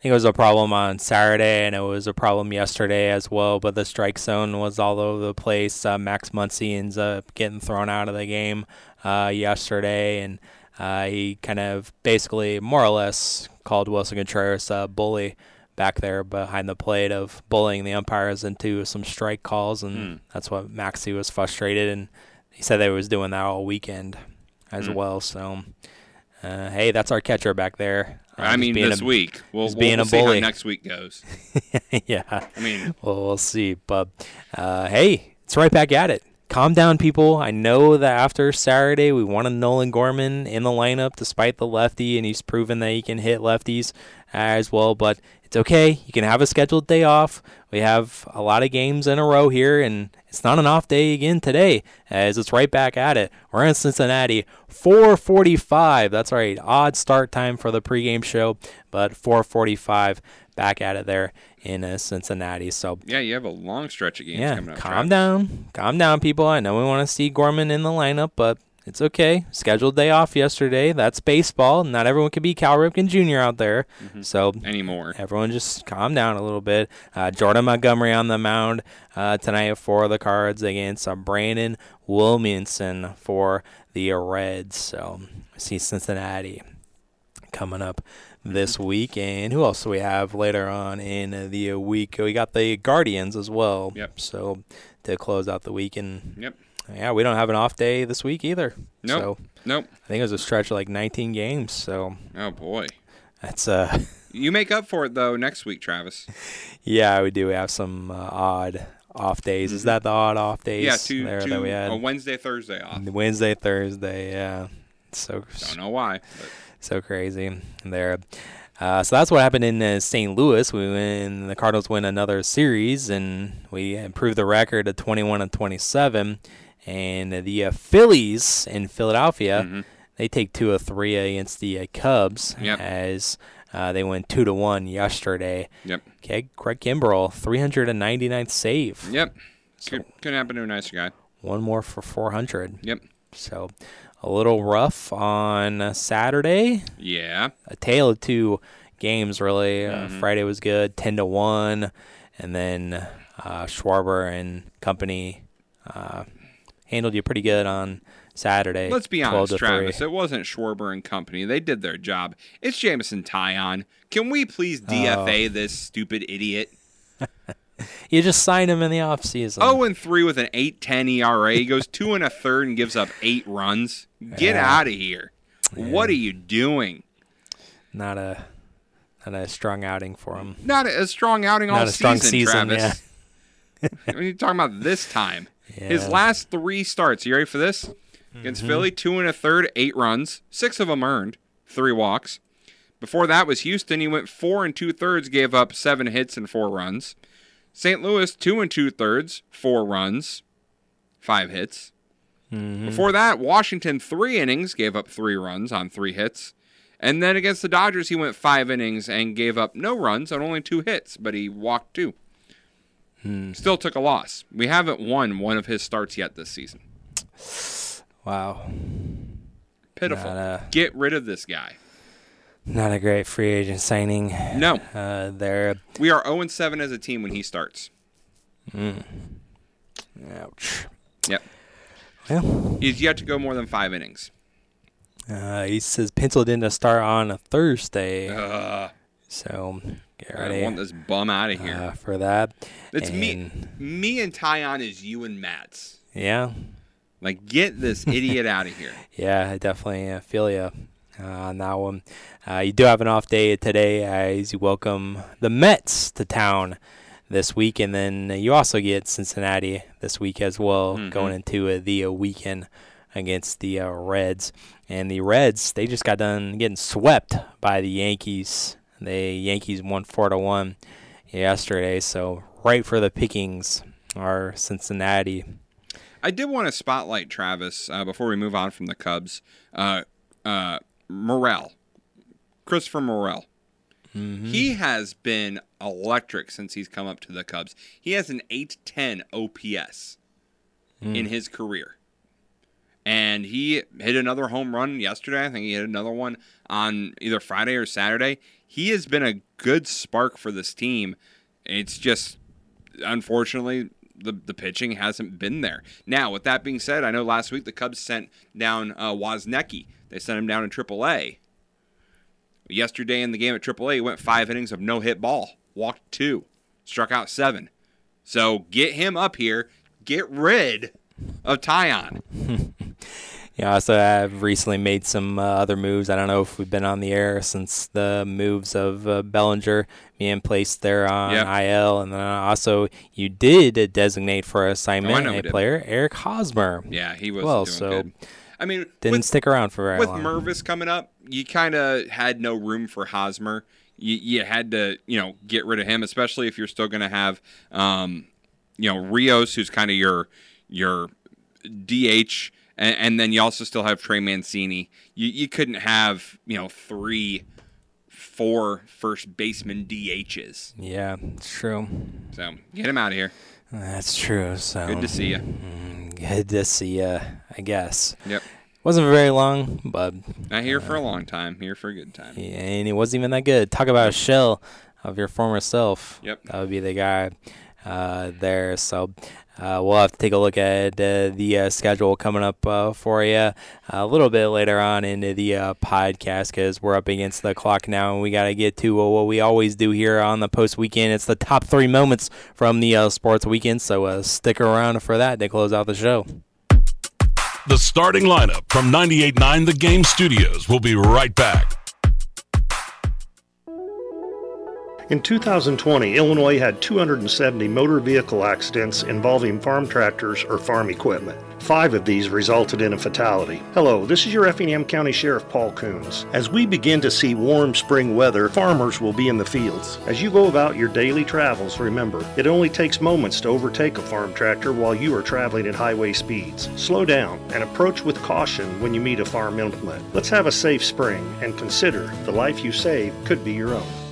Think it was a problem on Saturday, and it was a problem yesterday as well. But the strike zone was all over the place. Uh, Max Muncy ends up getting thrown out of the game uh, yesterday, and uh, he kind of basically, more or less, called Willson Contreras a bully back there behind the plate of bullying the umpires into some strike calls, and Hmm. that's what Maxie was frustrated, and he said they was doing that all weekend as Hmm. well. So, uh, hey, that's our catcher back there. I mean, this a- week. We'll, we'll, being we'll a see bully. how next week goes. yeah. I mean, well, we'll see. But uh, hey, it's right back at it. Calm down, people. I know that after Saturday, we wanted Nolan Gorman in the lineup despite the lefty, and he's proven that he can hit lefties as well. But it's okay. You can have a scheduled day off. We have a lot of games in a row here, and it's not an off day again today, as it's right back at it. We're in Cincinnati, 4:45. That's right, odd start time for the pregame show, but 4:45 back at it there in uh, Cincinnati. So yeah, you have a long stretch of games yeah, coming up. calm Travis. down, calm down, people. I know we want to see Gorman in the lineup, but it's okay. Scheduled day off yesterday. That's baseball. Not everyone can be Cal Ripken Jr. out there. So Anymore. everyone just calm down a little bit. Uh, Jordan Montgomery on the mound uh, tonight for the Cards against uh, Brandon Williamson for the Reds. So I see Cincinnati coming up this week. And who else do we have later on in the week? We got the Guardians as well. Yep. So to close out the week. And Yep. Yeah, we don't have an off day this week either. Nope. So Nope. I think it was a stretch of like 19 games. So Oh boy. that's uh You make up for it though next week, Travis. yeah, we do We have some uh, odd off days. Is that the odd off days? Mm-hmm. Yeah, two, there two that we had? a Wednesday, Thursday off. Wednesday, Thursday. Yeah, so Don't know why. But so crazy there. Uh, so that's what happened in uh, St. Louis. We win. The Cardinals win another series, and we improved the record to 21 and 27. And the uh, Phillies in Philadelphia, they take two of three against the uh, Cubs Mm-hmm. Yep. as uh, they went two to one yesterday. Yep. Okay, Craig Kimbrel, 399th save. Yep. Could, couldn't happen to a nicer guy. One more for 400. Yep. So a little rough on uh, Saturday. Yeah. A tale of two games, really. Uh, Mhm. Friday was good, 10 to 1. And then uh, Schwarber and company uh, handled you pretty good on Saturday. Let's be honest, Travis. 3. It wasn't Schwarber and company. They did their job. It's Jameson Taillon. Can we please Oh. DFA this stupid idiot? You just signed him in the offseason. Oh and three with an eight ten ERA. He goes two and a third and gives up eight runs. Get Yeah. out of here. What are you doing? Not a not a strong outing for him. Not a, strong outing all Not a strong season, season, Travis. what are you talking about this time? His last three starts. You ready for this? Against Mhm. Philly, two and a third, eight runs, six of them earned, three walks. Before that was Houston. He went four and two thirds, gave up seven hits and four runs. St. Louis, two and two thirds, four runs, five hits. Mhm. Before that, Washington, three innings, gave up three runs on three hits. And then against the Dodgers, he went five innings and gave up no runs on only two hits, but he walked two. Hmm. Still took a loss. We haven't won one of his starts yet this season. Wow. Pitiful. A- Get rid of this guy. Not a great free agent signing. No. Uh, there. We are 0 7 as a team when he starts. Mm. Ouch. Yep. Well, He's yet to go more than five innings. uh, he says penciled in to start on a Thursday. Uh, So Get I ready want this bum out of here. uh, for that. it's me, And, me and Taillon is you and Matt's. Yeah. Like, get this idiot out of here. Yeah, I definitely uh, feel you uh, on that one. Uh, you do have an off day today as you welcome the Mets to town this week, and then you also get Cincinnati this week as well, Mhm. going into uh, the uh, weekend against the uh, Reds. And the Reds, they just got done getting swept by the Yankees. The Yankees won four to one yesterday, so right for the pickings are Cincinnati. I did want to spotlight Travis uh, before we move on from the Cubs. Uh, uh, Morel, Christopher Morel. He has been electric since he's come up to the Cubs. He has an 810 OPS in his career. And he hit another home run yesterday. I think he hit another one on either Friday or Saturday. He has been a good spark for this team. It's just unfortunately the the pitching hasn't been there. Now, with that being said, I know last week the Cubs sent down uh, Wesneski. They sent him down in AAA. Yesterday in the game at AAA, he went five innings of no hit ball, walked two, struck out seven. So get him up here. Get rid of Taillon. Yeah, also I've recently made some uh, other moves. I don't know if we've been on the air since the moves of uh, Bellinger being placed there on Yeah. IL, and then also you did designate for Oh, assignment know we a player Eric Hosmer. Yeah, he was well. doing so good. I mean, didn't with- stick around for very with long. Mervis coming up, you kind of had no room for Hosmer. You, you had to, you know, get rid of him, especially if you're still going to have, um, you know, Rios, who's kind of your your DH, and, and then you also still have Trey Mancini. You you couldn't have, you know, three, four first baseman DHs. yeah, it's true. So get him out of here. That's true. So Good to see ya. mm, Good to see you. I guess. Yep. Wasn't very long, but Not here for a long time. Here for a good time. Yeah, and it wasn't even that good. Talk about a shell of your former self. Yep. That would be the guy uh, there. So uh, we'll have to take a look at uh, the uh, schedule coming up uh, for you a little bit later on into the uh, podcast because we're up against the clock now and we got to get to uh, what we always do here on the post weekend. It's the top three moments from the uh, sports weekend. So uh, stick around for that to close out the show. The starting lineup from 98.9 The Game Studios will be right back. In 2020, Illinois had 270 motor vehicle accidents involving farm tractors or farm equipment. Five of these resulted in a fatality. Hello, this is your Effingham County Sheriff Paul Kuhns. As we begin to see warm spring weather, farmers will be in the fields. As you go about your daily travels, remember, it only takes moments to overtake a farm tractor while you are traveling at highway speeds. Slow down and approach with caution when you meet a farm implement. Let's have a safe spring and consider the life you save could be your own.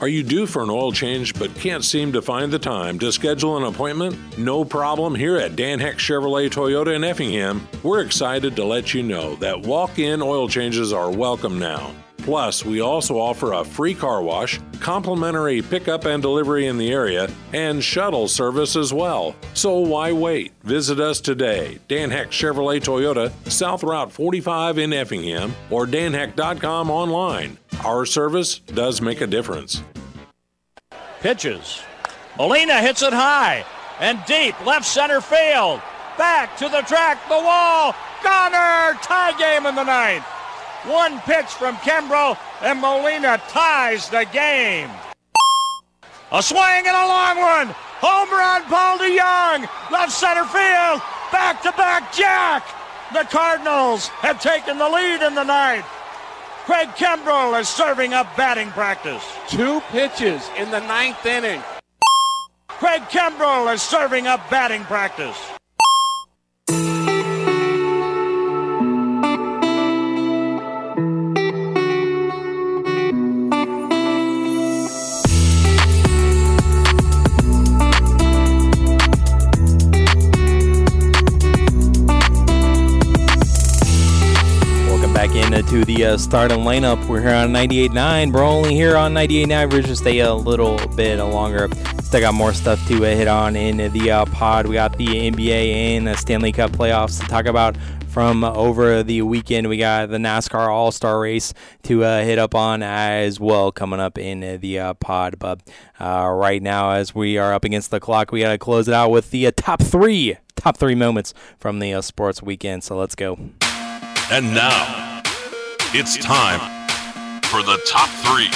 Are you due for an oil change but can't seem to find the time to schedule an appointment? No problem here at Dan Hecht Chevrolet Toyota in Effingham. We're excited to let you know that walk in oil changes are welcome now. Plus, we also offer a free car wash, complimentary pickup and delivery in the area, and shuttle service as well. So why wait? Visit us today, Dan Hecht Chevrolet Toyota, South Route 45 in Effingham, or danhecht.com online. Our service does make a difference. Pitches. Molina hits it high and deep left center field. Back to the track, the wall. Goner! Tie game in the ninth. One pitch from Kimbrough, and Molina ties the game. A swing and a long one. Home run, Paul DeJong. Left center field. Back to back jack. The Cardinals have taken the lead in the ninth. Craig Kimbrel is serving up batting practice. Two pitches in the ninth inning. Craig Kimbrel is serving up batting practice. To the uh, starting lineup. We're here on 98.9. We're only here on 98.9. We're just stay a little bit longer. Still got more stuff to uh, hit on in the uh, pod. We got the NBA and the Stanley Cup playoffs to talk about from over the weekend. We got the NASCAR All Star Race to uh, hit up on as well coming up in the uh, pod. But uh, right now, as we are up against the clock, we got to close it out with the uh, top three, top three moments from the uh, sports weekend. So let's go. And now it's time for the top three.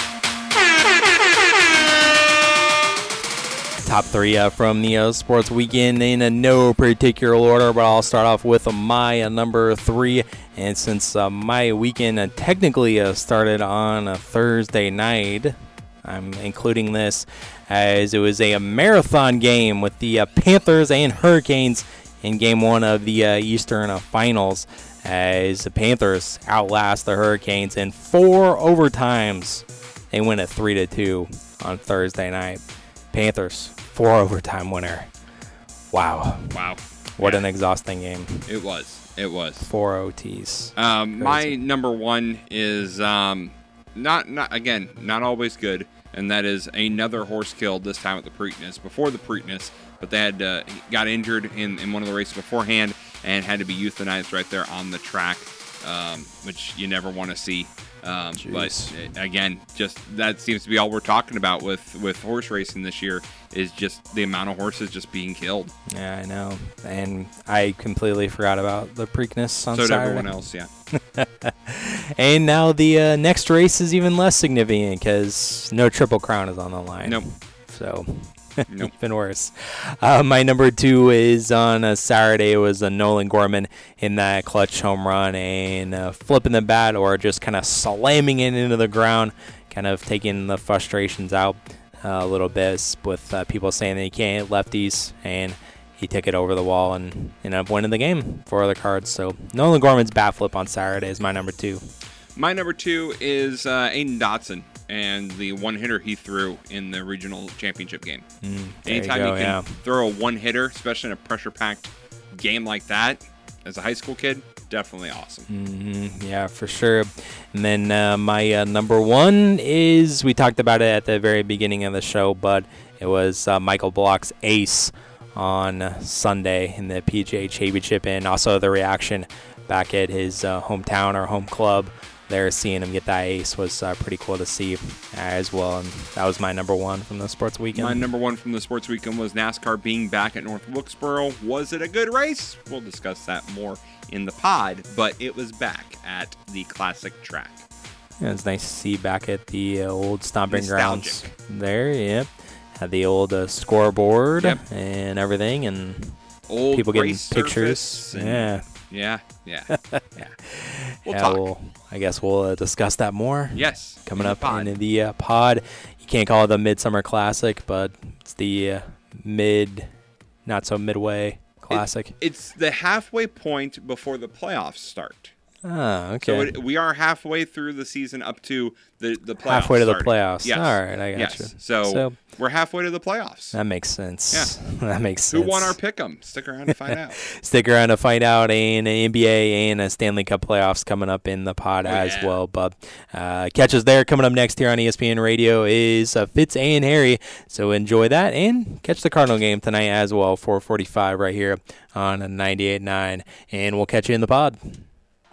top three uh, from the uh, sports weekend in no particular order, but I'll start off with my uh, number three. And since uh, my weekend uh, technically uh, started on a Thursday night, I'm including this as it was a marathon game with the Panthers and Hurricanes in game one of the Eastern Finals. As the Panthers outlast the Hurricanes in four overtimes, they win at three to two on Thursday night. Panthers four overtime winner. Wow. Wow. What yeah. an exhausting game. It was. It was. Four OTs. Um, my number one is um, not not again not always good, and that is another horse killed this time at the Preakness before the Preakness, but they had uh, got injured in, in one of the races beforehand and had to be euthanized right there on the track, um, which you never want to see. Um, but uh, again, just that seems to be all we're talking about with with horse racing this year is just the amount of horses just being killed. Yeah, I know, and I completely forgot about the Preakness on so Saturday. everyone else, yeah. and now the uh, next race is even less significant because no Triple Crown is on the line. Nope. So Nope. Even worse. Uh, my number two is on a Saturday. It was a Nolan Gorman in that clutch home run and uh, flipping the bat or just kind of slamming it into the ground, kind of taking the frustrations out uh, a little bit with uh, people saying that he can't hit lefties and he took it over the wall and ended up winning the game for the cards. So Nolan Gorman's bat flip on Saturday is my number two. My number two is uh, Aiden Dotson and the one hitter he threw in the regional championship game. Mm, Anytime you, go, you, can yeah. throw a one hitter, especially in a pressure packed game like that, as a high school kid, definitely awesome. Mm-hmm. Yeah, for sure. And then uh, my uh, number one is we talked about it at the very beginning of the show, but it was uh, Michael Block's ace on Sunday in the PGA Championship, and also the reaction back at his uh, hometown or home club there, seeing him get that ace was uh, pretty cool to see as well. And that was my number one from the sports weekend. My number one from the sports weekend was NASCAR being back at North Wilkesboro. Was it a good race? We'll discuss that more in the pod, but it was back at the classic track. Yeah, it's nice to see back at the uh, old stomping Nostalgic. grounds there. Yep, had the old uh, scoreboard Yep. and everything, and Old people getting pictures. and- Yeah, Yeah, yeah, yeah. We'll yeah, talk. We'll, I guess we'll uh, discuss that more. Yes, coming in up pod. in the uh, pod. You can't call it the Midsummer Classic, but it's the uh, mid, not so midway classic. It's the halfway point before the playoffs start. Ah, okay. So it, we are halfway through the season up to the the playoffs. Halfway to the playoffs. Yes. All right, I got yes. you. So, So- we're halfway to the playoffs. that makes sense. Yeah. that makes sense. Who won our pick'em? Stick around to find out. Stick around to find out in NBA and a Stanley Cup playoffs coming up in the pod Oh, as well. But uh, catch us there. Coming up next here on ESPN Radio is uh, Fitz and Harry. So enjoy that and catch the Cardinal game tonight as well. 4:45 right here on 98.9, and we'll catch you in the pod.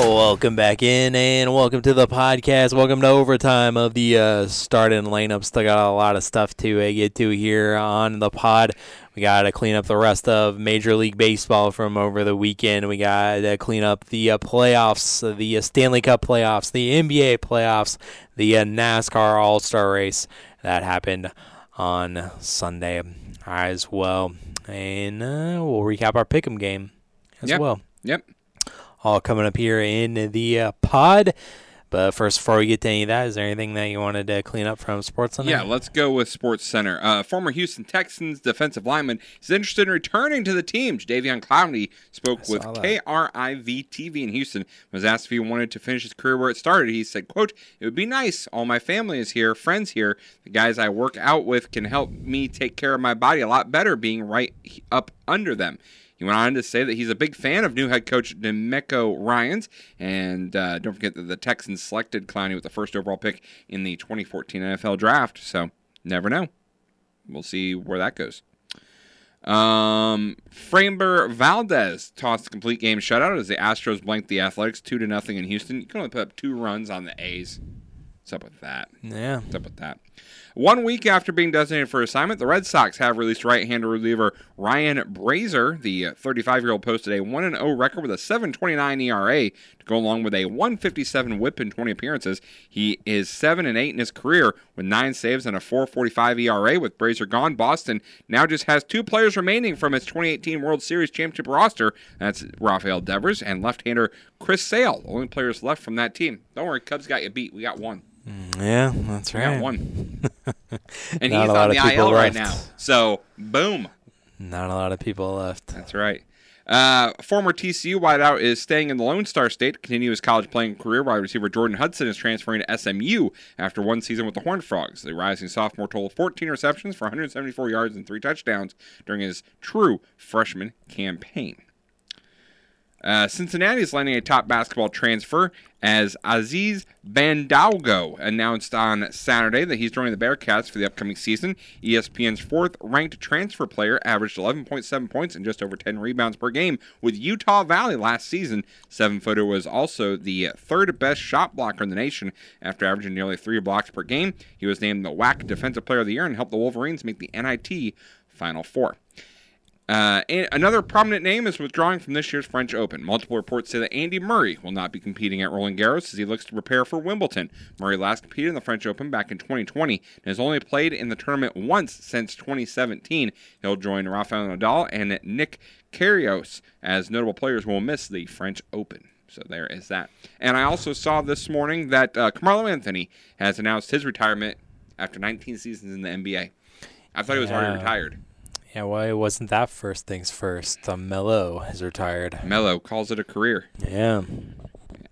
Welcome back in and welcome to the podcast. Welcome to overtime of the uh, starting lineup. Still got a lot of stuff to uh, get to here on the pod. We got to clean up the rest of Major League Baseball from over the weekend. We got to clean up the uh, playoffs, the uh, Stanley Cup playoffs, the NBA playoffs, the uh, NASCAR All Star race that happened on Sunday as well. And uh, we'll recap our pick'em game as Yep. well. Yep. All coming up here in the uh, pod. But first, before we get to any of that, is there anything that you wanted to clean up from Sports Center? Yeah, let's go with Sports Center. Uh, former Houston Texans defensive lineman is interested in returning to the team. Davion Clowney spoke with KRIV TV in Houston. Was asked if he wanted to finish his career where it started. He said, "quote It would be nice. All my family is here, friends here. The guys I work out with can help me take care of my body a lot better, being right up under them." He went on to say that he's a big fan of new head coach DeMeco Ryans, and uh, don't forget that the Texans selected Clowney with the first overall pick in the 2014 NFL Draft. So never know. We'll see where that goes. Um, Framber Valdez tossed a complete game shutout as the Astros blanked the Athletics two to nothing in Houston. You can only put up two runs on the A's. What's up with that? Yeah. What's up with that? One week after being designated for assignment, the Red Sox have released right-hander reliever Ryan Brasier. The 35-year-old posted a 1-0 record with a 7.29 ERA to go along with a 157 WHIP in 20 appearances. He is 7 and 8 in his career with 9 saves and a 4.45 ERA. With Brasier gone, Boston now just has two players remaining from its 2018 World Series championship roster. That's Rafael Devers and left-hander Chris Sale. The only players left from that team. Don't worry, Cubs got you beat. We got one. Yeah, that's right. got one. and he's a lot on the IL right now. So, boom. Not a lot of people left. That's right. Uh, former TCU wideout is staying in the Lone Star State to continue his college playing career. Wide receiver Jordan Hudson is transferring to SMU after one season with the Horned Frogs. The rising sophomore totaled 14 receptions for 174 yards and three touchdowns during his true freshman campaign. Uh, Cincinnati is landing a top basketball transfer as Aziz Bandaogo announced on Saturday that he's joining the Bearcats for the upcoming season. ESPN's fourth ranked transfer player averaged 11.7 points and just over 10 rebounds per game with Utah Valley last season. Seven footer was also the third best shot blocker in the nation after averaging nearly three blocks per game. He was named the WAC Defensive Player of the Year and helped the Wolverines make the NIT Final Four. Uh, and another prominent name is withdrawing from this year's French Open. Multiple reports say that Andy Murray will not be competing at Roland Garros as he looks to prepare for Wimbledon. Murray last competed in the French Open back in 2020 and has only played in the tournament once since 2017. He'll join Rafael Nadal and Nick Kyrgios as notable players will miss the French Open. So there is that. And I also saw this morning that uh, Carmelo Anthony has announced his retirement after 19 seasons in the NBA. I thought he was already retired. Yeah, well, it wasn't that first things first. Uh, Melo is retired. Melo calls it a career. Yeah.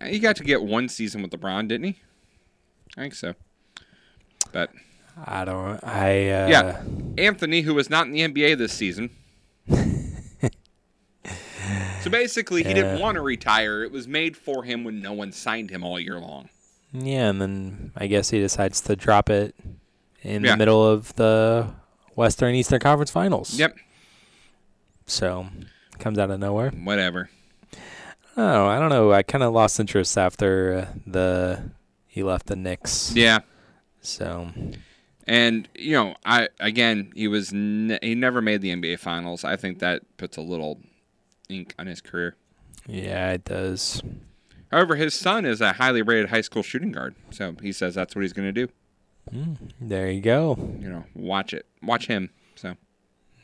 He got to get one season with LeBron, didn't he? I think so. But I don't. I uh, yeah, Anthony, who was not in the NBA this season. so basically, he didn't want to retire. It was made for him when no one signed him all year long. Yeah, and then I guess he decides to drop it in Yeah. the middle of the Western and Eastern Conference Finals. Yep. So comes out of nowhere. Whatever. Oh, I don't know. I kind of lost interest after uh, the he left the Knicks. Yeah. So And you know, I again, he was ne- he never made the NBA Finals. I think that puts a little ink on his career. yeah, it does. However, his son is a highly rated high school shooting guard, so he says that's what he's going to do. Mm, there you go. You know, watch it, watch him. So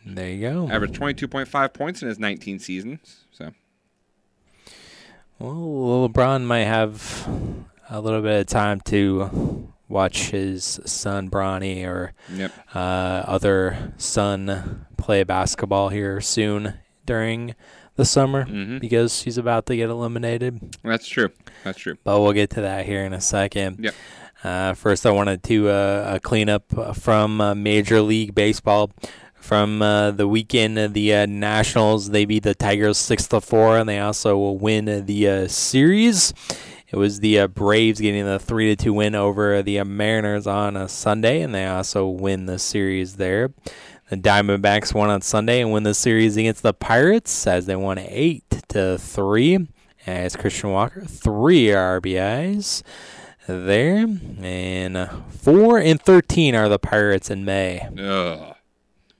There you go. averaged twenty two point five points in his nineteen seasons. So Well, LeBron might have a little bit of time to watch his son Bronny or Yep. uh, other son play basketball here soon during the summer Mhm. because he's about to get eliminated. that's true. That's true. But we'll get to that here in a second. Yep. Uh, first, I wanted to uh, uh, clean up from uh, Major League Baseball. From uh, the weekend, uh, the uh, Nationals they beat the Tigers six to four, and they also will win uh, the uh, series. It was the uh, Braves getting the three to two win over the uh, Mariners on a Sunday, and they also win the series there. The Diamondbacks won on Sunday and win the series against the Pirates as they won eight to three. As Christian Walker three RBIs there, and uh, four and thirteen are the Pirates in May. Ugh.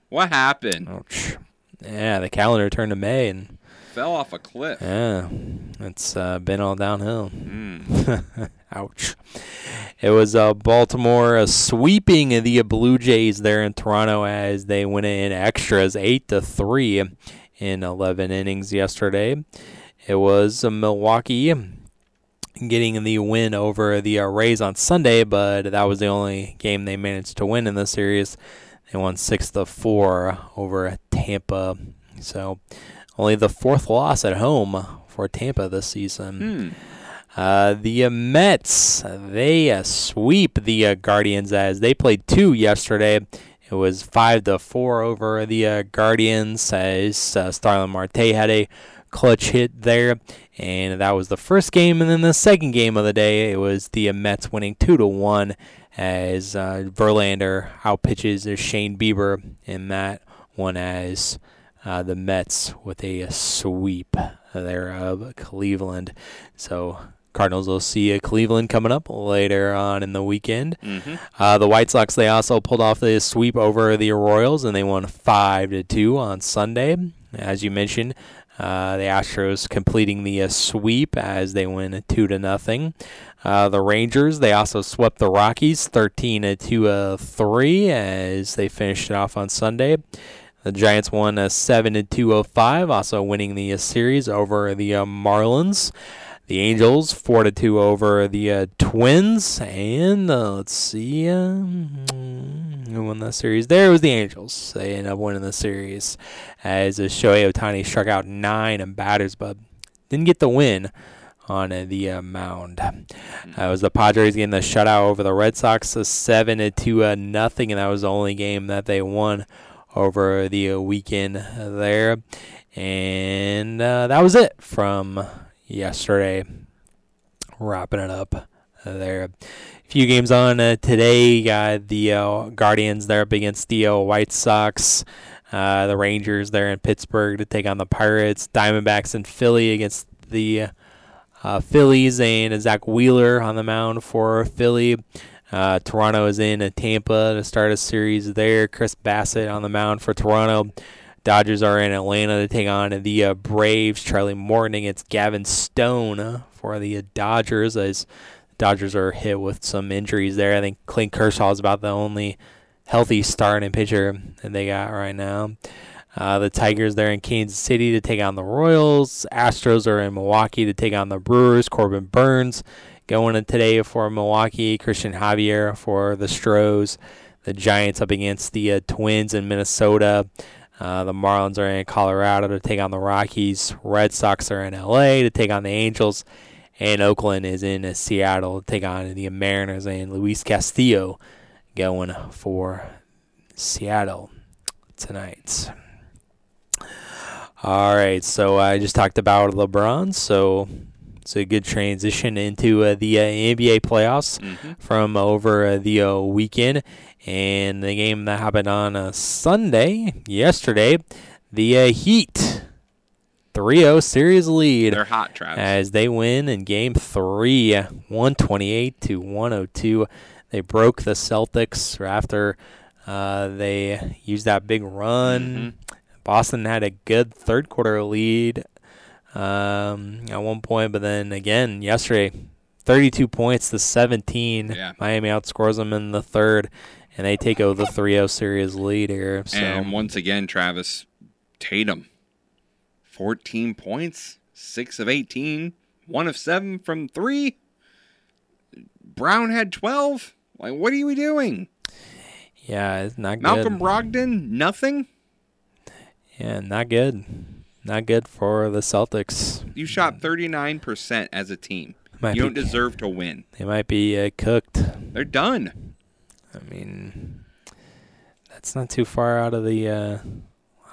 What happened? Ouch. Yeah, the calendar turned to May, and Fell off a cliff. yeah, it's uh, been all downhill. Mm. Ouch. It was uh, Baltimore uh, sweeping the Blue Jays there in Toronto as they went in extras eight to three in 11 innings yesterday. it was uh, Milwaukee getting the win over the uh, Rays on Sunday, but that was the only game they managed to win in the series. They won six to four over Tampa. So only the fourth loss at home for Tampa this season. Hmm. Uh, the uh, Mets they uh, sweep the uh, Guardians as they played two yesterday. It was five to four over the uh, Guardians as uh, Starling Marte had a clutch hit there, and that was the first game. And then the second game of the day, it was the Mets winning two to one as uh, Verlander outpitches Shane Bieber in that one as uh, the Mets with a sweep there of Cleveland. So Cardinals will see uh, Cleveland coming up later on in the weekend. Mhm. Uh, the White Sox they also pulled off the sweep over the Royals and they won five to two on Sunday. As you mentioned, uh, the Astros completing the uh, sweep as they win two to nothing. Uh, the Rangers they also swept the Rockies thirteen to uh, three as they finished it off on Sunday. The Giants won a seven to two oh five, also winning the uh, series over the uh, Marlins. The Angels four to two over the uh, Twins, and uh, let's see, um, who won the series? There was the Angels. They ended up winning the series as Shohei Ohtani struck out nine batters, but didn't get the win on the uh, mound. Uh, it was the Padres getting the shutout over the Red Sox, a seven to uh, nothing, and that was the only game that they won over the uh, weekend there. And uh, that was it from yesterday. Wrapping it up there. Few games on uh, today. You got the uh, Guardians there up against the uh, White Sox. Uh, the Rangers there in Pittsburgh to take on the Pirates. Diamondbacks in Philly against the uh, Phillies and Zack Wheeler on the mound for Philly. Uh, Toronto is in Tampa to start a series there. Chris Bassitt on the mound for Toronto. Dodgers are in Atlanta to take on the Braves. Charlie Morton against Gavin Stone for the Dodgers as Dodgers are hit with some injuries there. I think Clint Kershaw is about the only healthy starting pitcher that they got right now. Uh, the Tigers they're in Kansas City to take on the Royals. Astros are in Milwaukee to take on the Brewers. Corbin Burnes going in today for Milwaukee. Christian Javier for the Stros. The Giants up against the uh, Twins in Minnesota. Uh, the Marlins are in Colorado to take on the Rockies. Red Sox are in LA to take on the Angels. And Oakland is in Seattle to take on the Mariners. And Luis Castillo going for Seattle tonight. All right, so I just talked about LeBron, so it's a good transition into uh, the uh, NBA playoffs Mhm. from over uh, the uh, weekend. And the game that happened on uh, Sunday, yesterday, the uh, Heat 3 0 series lead. They're hot, Travis. As they win in game three, 128 to 102. They broke the Celtics after uh, they used that big run. Boston had a good third quarter lead um, at one point, but then again yesterday, 32 points to 17. Yeah. Miami outscores them in the third, and they take over the 3-0 series lead here. So And once again, Travis Tatum, 14 points, 6 of 18, 1 of 7 from 3. Brown had 12. Like, what are we doing? yeah, it's not Malcolm good. Malcolm Brogdon, nothing? Yeah, not good. Not good for the Celtics. You shot 39% as a team. Might you be- don't deserve to win. They might be uh, cooked. They're done. I mean, that's not too far out of the uh,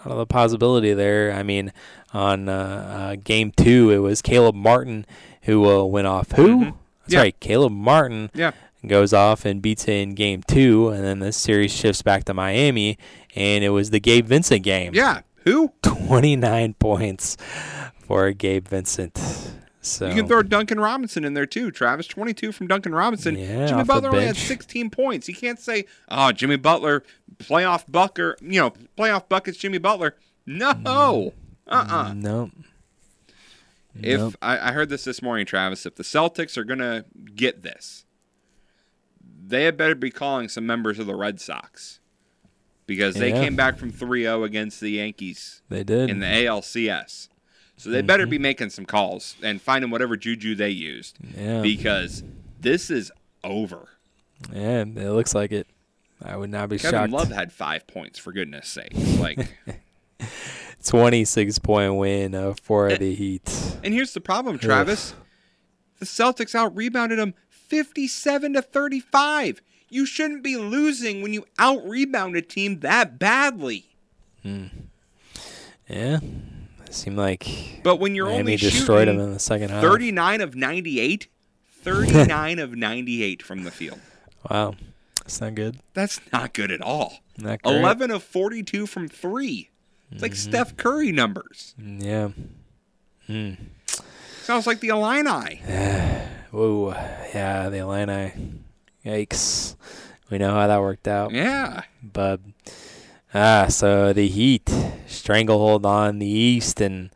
out of the possibility there. I mean, on uh, uh, game two, it was Caleb Martin who uh, went off. Who? That's Mm-hmm. Yeah. right, Caleb Martin. Yeah. Goes off and beats it in game two, and then the series shifts back to Miami, and it was the Gabe Vincent game. Yeah. Who? 29 points for Gabe Vincent. So You can throw Duncan Robinson in there too, Travis. 22 from Duncan Robinson. Yeah, Jimmy Butler only had 16 points. You can't say, oh, Jimmy Butler, playoff bucker, you know, playoff buckets, Jimmy Butler. No. Uh-uh. no. If Nope. I, I heard this this morning, Travis, if the Celtics are going to get this, they had better be calling some members of the Red Sox because they Yeah. came back from 3-0 against the Yankees They did. in the ALCS. So they better be mm-hmm. making some calls and finding whatever juju they used. Yeah. Because this is over. Yeah, it looks like it. I would not be Kevin shocked. Love had five points for goodness sake. Like 26 point win uh, for the Heat. And here's the problem, Travis. The Celtics out rebounded them 57 to 35. You shouldn't be losing when you out rebound a team that badly. Hmm. Yeah, it seemed like. But when you're Miami only destroyed them in the second half. 39 of 98, 39 of 98 from the field. Wow, that's not good. That's not good at all. Not great. 11 of 42 from three. It's like Steph Curry numbers. Yeah. Hmm. Sounds like the Illini. Whoa. Yeah, the Illini. Yikes. We know how that worked out. Yeah. But ah, so the Heat stranglehold on the East and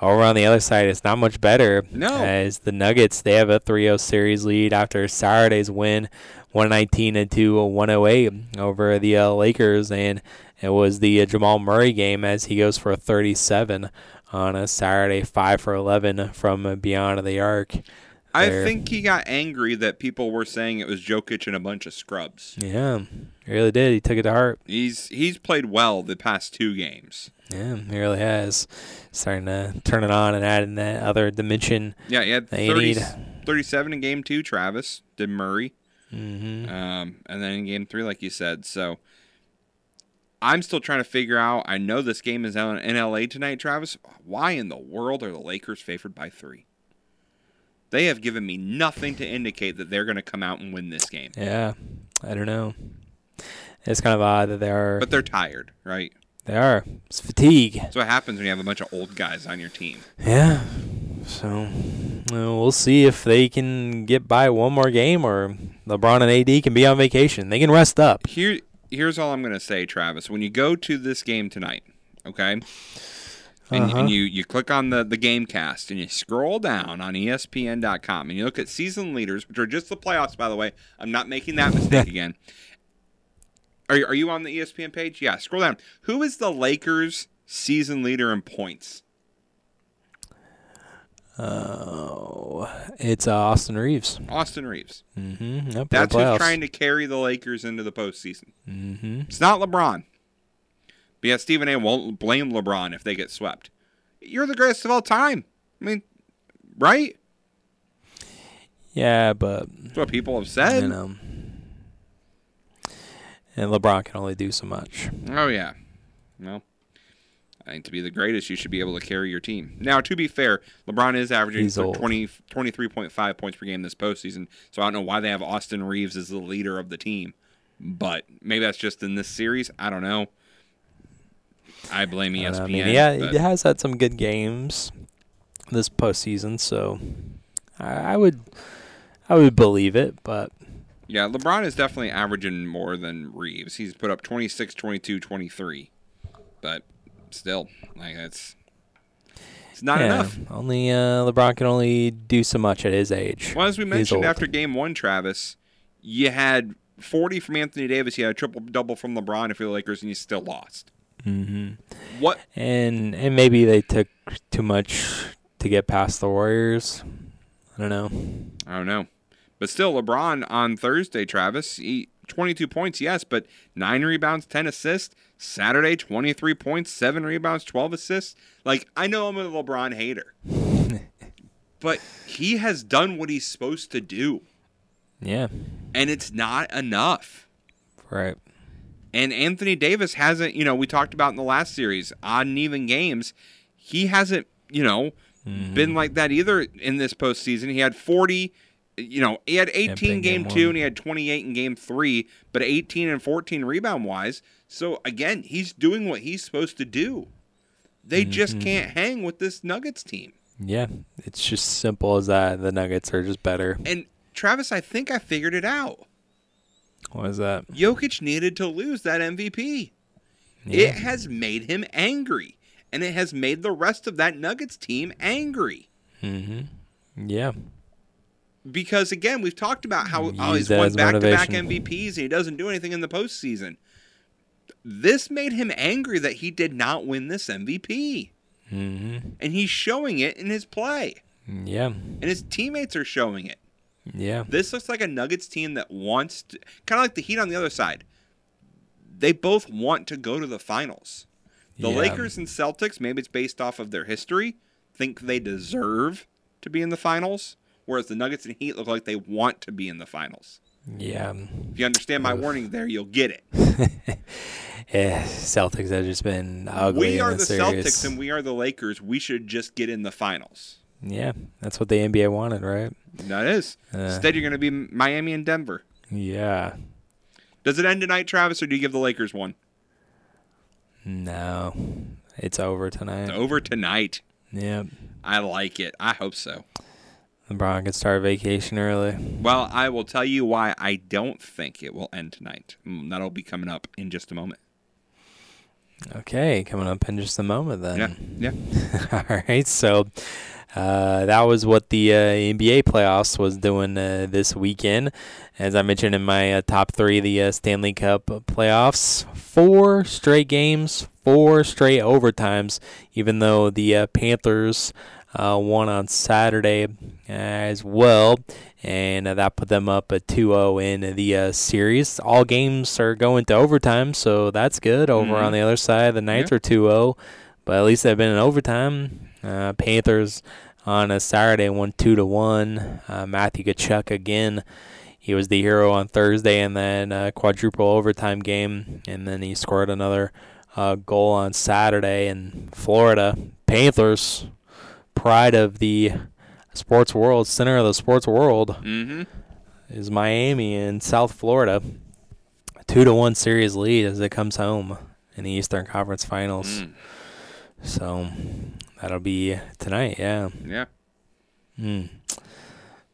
over on the other side it's not much better. No. As the Nuggets, they have a 3-0 series lead after Saturday's win 119 to 108 over the uh, Lakers and it was the uh, Jamal Murray game as he goes for a 37 on a Saturday, 5 for 11 from beyond the arc. I There. think he got angry that people were saying it was Jokic and a bunch of scrubs. Yeah, he really did. He took it to heart. He's he's played well the past two games. Yeah, he really has. Starting to turn it on and add in that other dimension. Yeah, he had that you 30, need. 37 in game two. Travis did Murray, Mhm. um, and then in game three, like you said. So I'm still trying to figure out. I know this game is out in LA tonight, Travis. Why in the world are the Lakers favored by three? They have given me nothing to indicate that they're going to come out and win this game. Yeah, I don't know. It's kind of odd that they are. But they're tired, right? They are. It's fatigue. That's what happens when you have a bunch of old guys on your team. Yeah. So we'll see if they can get by one more game or LeBron and AD can be on vacation. They can rest up. Here, here's all I'm going to say, Travis. When you go to this game tonight, okay, and, Uh-huh. and you you click on the the game cast and you scroll down on ESPN.com and you look at season leaders, which are just the playoffs, by the way. I'm not making that mistake again. Are you, are you on the ESPN page? Yeah, scroll down. Who is the Lakers season leader in points? Oh, it's uh, Austin Reaves. Austin Reaves. Mm-hmm. Yep, That's who's trying to carry the Lakers into the postseason. Mm-hmm. It's not LeBron. But yeah, Stephen A. won't blame LeBron if they get swept. You're the greatest of all time. I mean, right? Yeah, but That's what people have said. you know, and LeBron can only do so much. Oh yeah. Well, I think to be the greatest, you should be able to carry your team. Now, to be fair, LeBron is averaging He's 20, 23.5 points per game this postseason. So I don't know why they have Austin Reaves as the leader of the team. But maybe that's just in this series. I don't know. I blame ESPN. I mean, yeah, but- he has had some good games this postseason, so I, I would, I would believe it. But Yeah, LeBron is definitely averaging more than Reaves. He's put up 26, 22, 23. But still, like that's it's not yeah, enough. Only uh, LeBron can only do so much at his age. Well, as we mentioned after game one, Travis, you had 40 from Anthony Davis. You had a triple double from LeBron if you're the Lakers, and you still lost. Mm-hmm. What? And and maybe they took too much to get past the Warriors. I don't know. I don't know. But still, LeBron on Thursday, Travis, he, 22 points, yes, but 9 rebounds, 10 assists. Saturday, 23 points, 7 rebounds, 12 assists. Like, I know I'm a LeBron hater. but he has done what he's supposed to do, Yeah. and it's not enough. Right. And Anthony Davis hasn't, you know, we talked about in the last series, odd and even games. He hasn't, you know, mm-hmm. been like that either in this postseason. He had 40, you know, he had 18 big game, game two and he had 28 in game three, but 18 and 14 rebound wise. So again, he's doing what he's supposed to do. They just Mhm. can't hang with this Nuggets team. Yeah. It's just simple as that. The Nuggets are just better. And Travis, I think I figured it out. What is that? Jokic needed to lose that MVP. Yeah. It has made him angry, and it has made the rest of that Nuggets team angry. Mm-hmm. Yeah. Because again, we've talked about how, Use he's won back-to-back motivation. MVPs and he doesn't do anything in the postseason. This made him angry that he did not win this MVP. Mm-hmm. and he's showing it in his play, Yeah. and his teammates are showing it. Yeah. This looks like a Nuggets team that wants to, kind of like the Heat on the other side. They both want to go to the finals. The Yeah. Lakers and Celtics, maybe it's based off of their history, think they deserve to be in the finals, whereas the Nuggets and Heat look like they want to be in the finals. Yeah. If you understand my warning there, you'll get it. Yeah. Celtics have just been ugly. we are the series. Celtics and we are the Lakers. We should just get in the finals. Yeah, that's what the NBA wanted, right? That is. Uh, Instead, you're going to be Miami and Denver. Yeah. Does it end tonight, Travis, or do you give the Lakers one? No, it's over tonight. It's over tonight. Yep. I like it. I hope so. LeBron can start vacation early. Well, I will tell you why I don't think it will end tonight. Mm, That'll be coming up in just a moment. Okay, coming up in just a moment then. Yeah, yeah. All right, so uh, that was what the uh, NBA playoffs was doing uh, this weekend. As I mentioned in my uh, top three, the uh, Stanley Cup playoffs, four straight games, four straight overtimes. Even though the uh, Panthers uh, won on Saturday as well, and uh, that put them up a 2-0 in the uh, series. All games are going to overtime, so that's good. Over Mhm. on the other side, the Knights Yeah. are 2-0, but at least they've been in overtime. Uh, Panthers on a Saturday won 2 to 1. Uh, Matthew Tkachuk again. He was the hero on Thursday and then uh, quadruple overtime game, and then he scored another uh, goal on Saturday. And Florida Panthers, pride of the sports world, center of the sports world, Mm-hmm. is Miami in South Florida. Two to one series lead as it comes home in the Eastern Conference Finals. Mm. So that'll be tonight, yeah. Yeah. Mm.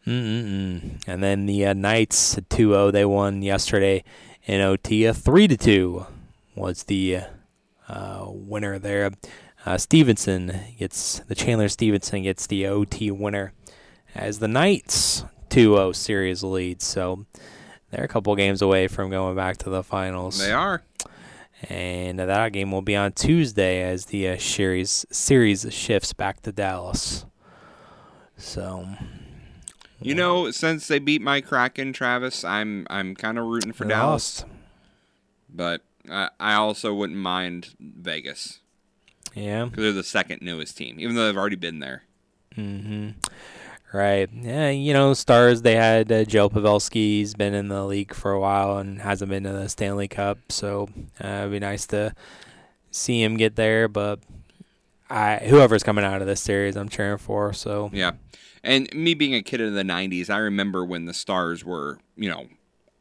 Mm-mm-mm. And then the uh, Knights 2-0 they won yesterday in OT. A 3 to 2 was the uh, winner there. Uh, Stephenson gets the Chandler Stephenson gets the OT winner as the Knights 2-0 series lead. So they're a couple games away from going back to the finals. They are. And that game will be on Tuesday as the uh, series series shifts back to Dallas. So You know, since they beat my Kraken, Travis, I'm I'm kind of rooting for Dallas. lost. But I, I also wouldn't mind Vegas. Yeah. Because they're the second newest team, even though they've already been there. Mm-hmm. Right. Yeah, you know, Stars, they had uh, Joe Pavelski. He's been in the league for a while and hasn't been to the Stanley Cup. So uh, it'd be nice to see him get there. But I, whoever's coming out of this series, I'm cheering for. So Yeah. And me being a kid in the 90s, I remember when the Stars were, you know,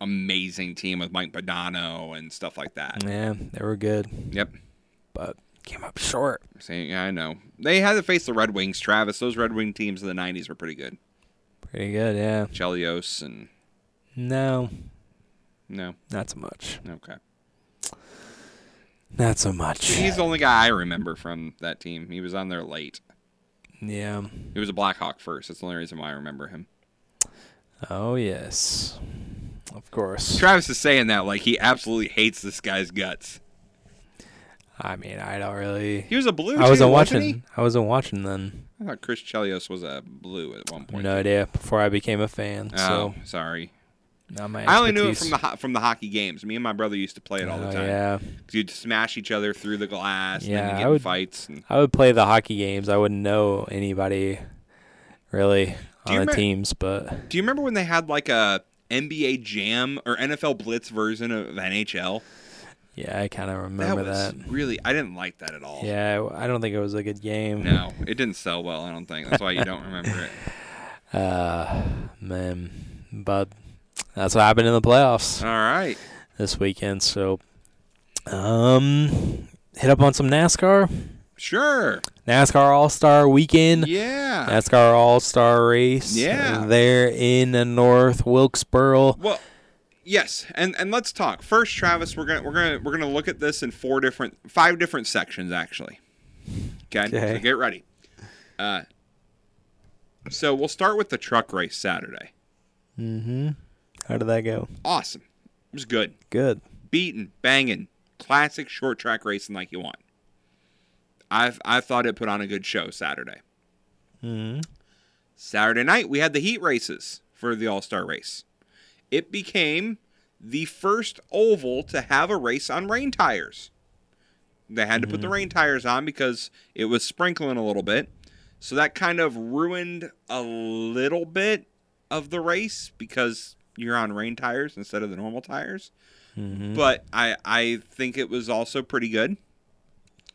amazing team with Mike Modano and stuff like that. yeah, they were good. Yep. But came up short. See, yeah, I know. They had to face the Red Wings, Travis. Those Red Wing teams in the 90s were pretty good. Pretty good, yeah. Chelios and. No, No. not so much. Okay. Not so much. He's the only guy I remember from that team. He was on there late. Yeah. He was a Blackhawk first. That's the only reason why I remember him. Oh, yes. Of course. Travis is saying that like he absolutely hates this guy's guts. I mean, I don't really. He was a blue. I wasn't too, watching. wasn't? I wasn't watching then. I thought Chris Chelios was a blue at one point. No idea. Before I became a fan, Oh, so sorry. not my. I only knew it from the ho- from the hockey games. Me and my brother used to play it all the Oh, time. yeah. you'd smash each other through the glass. Yeah, I would. fights. And, I would play the hockey games. I wouldn't know anybody really on the teams, but do you remember when they had like a NBA Jam or NFL Blitz version of NHL? Yeah, I kind of remember that that. really. I didn't like that at all. Yeah, I don't think it was a good game. No, it didn't sell well. I don't think. That's why you don't remember it. Uh, man, but that's what happened in the playoffs. All right. This weekend, so um, hit up on some NASCAR. Sure. NASCAR All Star Weekend. Yeah. NASCAR All Star Race. Yeah. There in the North Wilkesboro. Well, yes, and and let's talk first, Travis. We're gonna we're gonna we're gonna look at this in four different, five different sections actually. Okay, Okay. so get ready. Uh, so we'll start with the truck race Saturday. Mm-hmm. How did that go? Awesome, it was good, Good. beating, banging, classic short track racing like you want. I've I thought it put on a good show Saturday. Mm-hmm. Saturday night we had the heat races for the All Star race. It became the first oval to have a race on rain tires. They had to put the rain tires on because it was sprinkling a little bit. So that kind of ruined a little bit of the race because you're on rain tires instead of the normal tires. Mhm. But I I think it was also pretty good.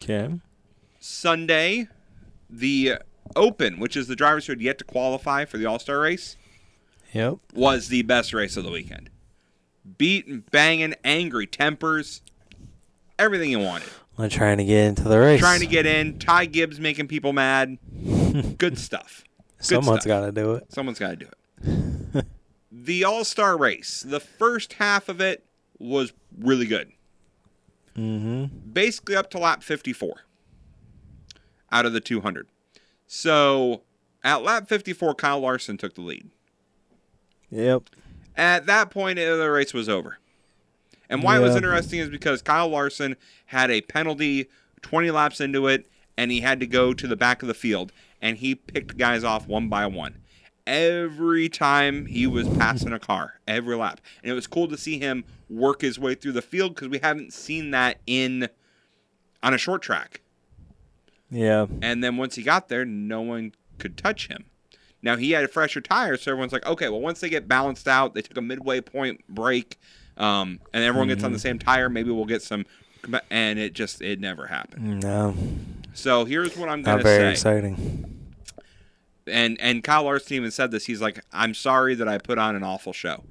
Okay. Sunday, the Open, which is the drivers who had yet to qualify for the All Star race, Yep. was the best race of the weekend. Beating, banging, angry tempers, everything you wanted. I'm trying to get into the race. Trying to get in. Ty Gibbs making people mad. Good stuff. Good Someone's got to do it. Someone's got to do it. the All Star race, the first half of it was really good. Mm-hmm. Basically up to lap 54 out of the 200. So at lap 54, Kyle Larson took the lead. Yep. At that point, the race was over. And why it was interesting is because Kyle Larson had a penalty 20 laps into it, and he had to go to the back of the field, and he picked guys off one by one. Every time he was passing a car, every lap. And it was cool to see him work his way through the field because we haven't seen that in on a short track. Yeah. And then once he got there, no one could touch him. Now he had a fresher tires, so everyone's like, okay, well, once they get balanced out, they took a midway point break, um, and everyone gets on the mm-hmm. same tire. Maybe we'll get some, and it just it never happened. Mm, no. So here's what I'm gonna Not very say. exciting. And and Kyle Larson even said this. He's like, I'm sorry that I put on an awful show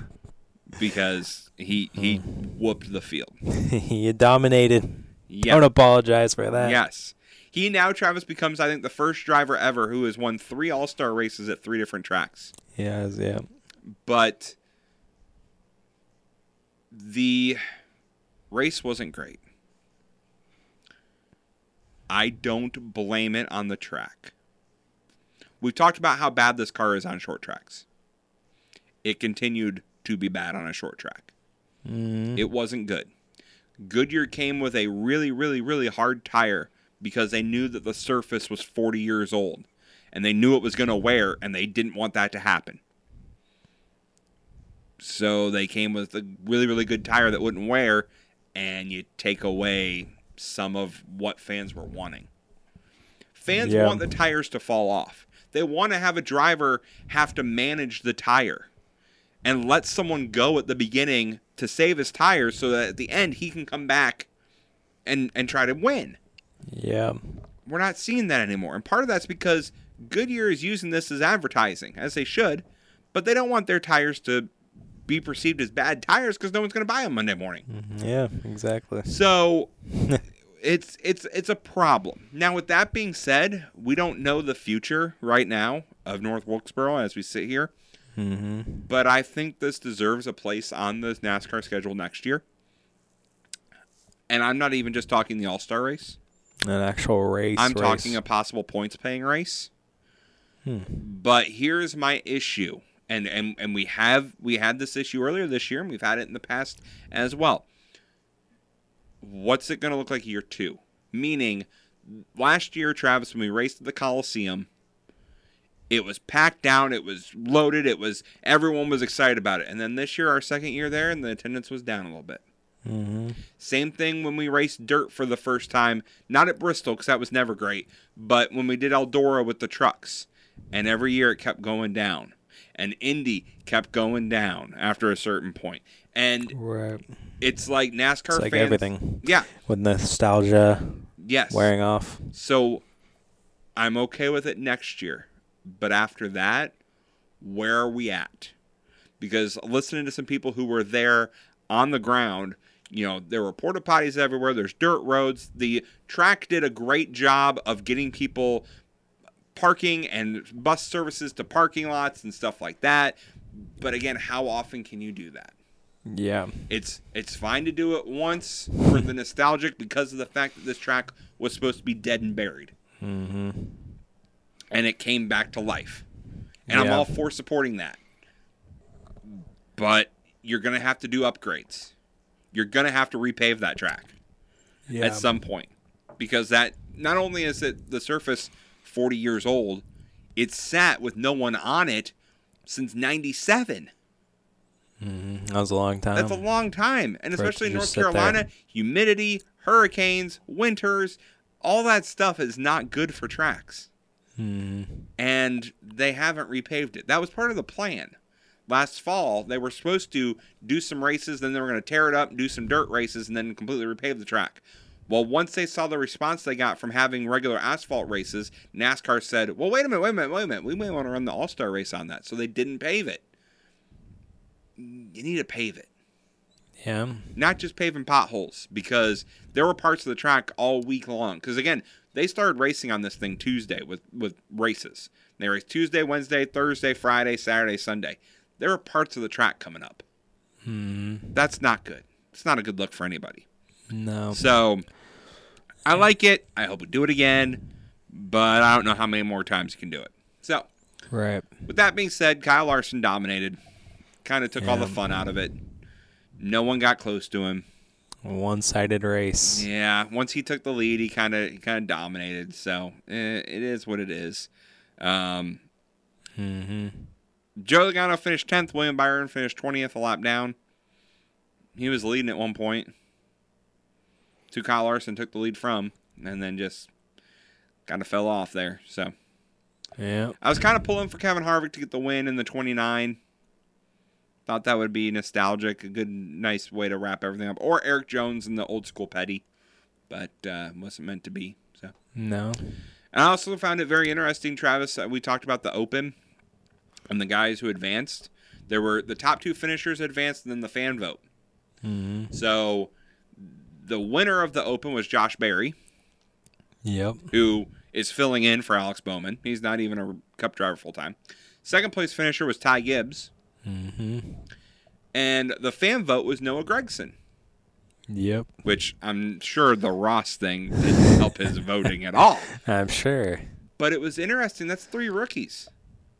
because he he mm. whooped the field. he dominated. Yeah. Don't apologize for that. Yes. He now, Travis, becomes, I think, the first driver ever who has won three All Star races at three different tracks. Yeah. Yeah. But the race wasn't great. I don't blame it on the track. We've talked about how bad this car is on short tracks. It continued to be bad on a short track. Mm. It wasn't good. Goodyear came with a really, really, really hard tire because they knew that the surface was 40 years old and they knew it was going to wear and they didn't want that to happen. So they came with a really, really good tire that wouldn't wear and you take away some of what fans were wanting. Fans Yeah. want the tires to fall off. They want to have a driver have to manage the tire and let someone go at the beginning to save his tires so that at the end he can come back and and try to win. Yeah. We're not seeing that anymore. And part of that's because Goodyear is using this as advertising, as they should, but they don't want their tires to be perceived as bad tires because no one's going to buy them Monday morning. Yeah. Exactly. So it's it's it's a problem. Now with that being said, we don't know the future right now of North Wilkesboro as we sit here. Mm-hmm. But I think this deserves a place on the NASCAR schedule next year. And I'm not even just talking the All Star race. An actual race. I'm race. talking a possible points paying race. Hmm. But here's my issue. And, and and we have we had this issue earlier this year and we've had it in the past as well. What's it going to look like year 2? Meaning last year Travis when we raced at the Coliseum it was packed down, it was loaded, it was everyone was excited about it. And then this year our second year there and the attendance was down a little bit. Mm-hmm. Same thing when we raced dirt for the first time, not at Bristol because that was never great, but when we did Eldora with the trucks, and every year it kept going down, and Indy kept going down after a certain point, and Right. it's like NASCAR It's like fans, everything. yeah, With nostalgia. Yes. Wearing off. So I'm okay with it next year, but after that, where are we at? Because listening to some people who were there on the ground, you know, there were porta potties everywhere. There's dirt roads. The track did a great job of getting people parking and bus services to parking lots and stuff like that. But again, how often can you do that? Yeah. It's it's fine to do it once for the nostalgic because of the fact that this track was supposed to be dead and buried Mm-hmm. and it came back to life. And I'm all for supporting that. But you're going to have to do upgrades. You're going to have to repave that track Yeah. at some point because that not only is it the surface 40 years old, it's sat with no one on it since 97. Mm-hmm. That was a long time. That's a long time. And For especially in North just there. Carolina, humidity, hurricanes, winters, all that stuff is not good for tracks. Hmm. And they haven't repaved it. That was part of the plan. Last fall, they were supposed to do some races, then they were going to tear it up, do some dirt races, and then completely repave the track. Well, once they saw the response they got from having regular asphalt races, NASCAR said, "Well, wait a minute, wait a minute, wait a minute. We may want to run the All Star race on that." So they didn't pave it. You need to pave it Yeah. not just paving potholes because there were parts of the track all week long. Because again, they started racing on this thing Tuesday with with races. They raced Tuesday, Wednesday, Thursday, Friday, Saturday, Sunday. There are parts of the track coming up. Hmm. That's not good. It's not a good look for anybody. No. So I like it. I hope we do it again, but I don't know how many more times you can do it. So Right. with that being said, Kyle Larson dominated. Kind of took all the fun out of it. No one got close to him. One-sided race. Yeah, once he took the lead, he kind of he kind of dominated. So eh, it is what it is. Um, Mm-hmm. Joe Logano finished tenth. William Byron finished twentieth, a lap down. He was leading at one point. To Kyle Larson took the lead from, and then just kind of fell off there. So Yeah. I was kind of pulling for Kevin Harvick to get the win in the twenty nine. Thought that would be nostalgic, a good, nice way to wrap everything up. Or Erik Jones in the old school Petty, but uh, wasn't meant to be. So No. and I also found it very interesting, Travis. Uh, we talked about the Open and the guys who advanced. There were the top two finishers advanced, and then the fan vote. Mm-hmm. So the winner of the Open was Josh Berry, Yep. who is filling in for Alex Bowman. He's not even a Cup driver full time. Second place finisher was Ty Gibbs, Mm-hmm. and the fan vote was Noah Gragson, Yep. which I'm sure the Ross thing didn't help his voting at all. I'm sure. But it was interesting. That's three rookies.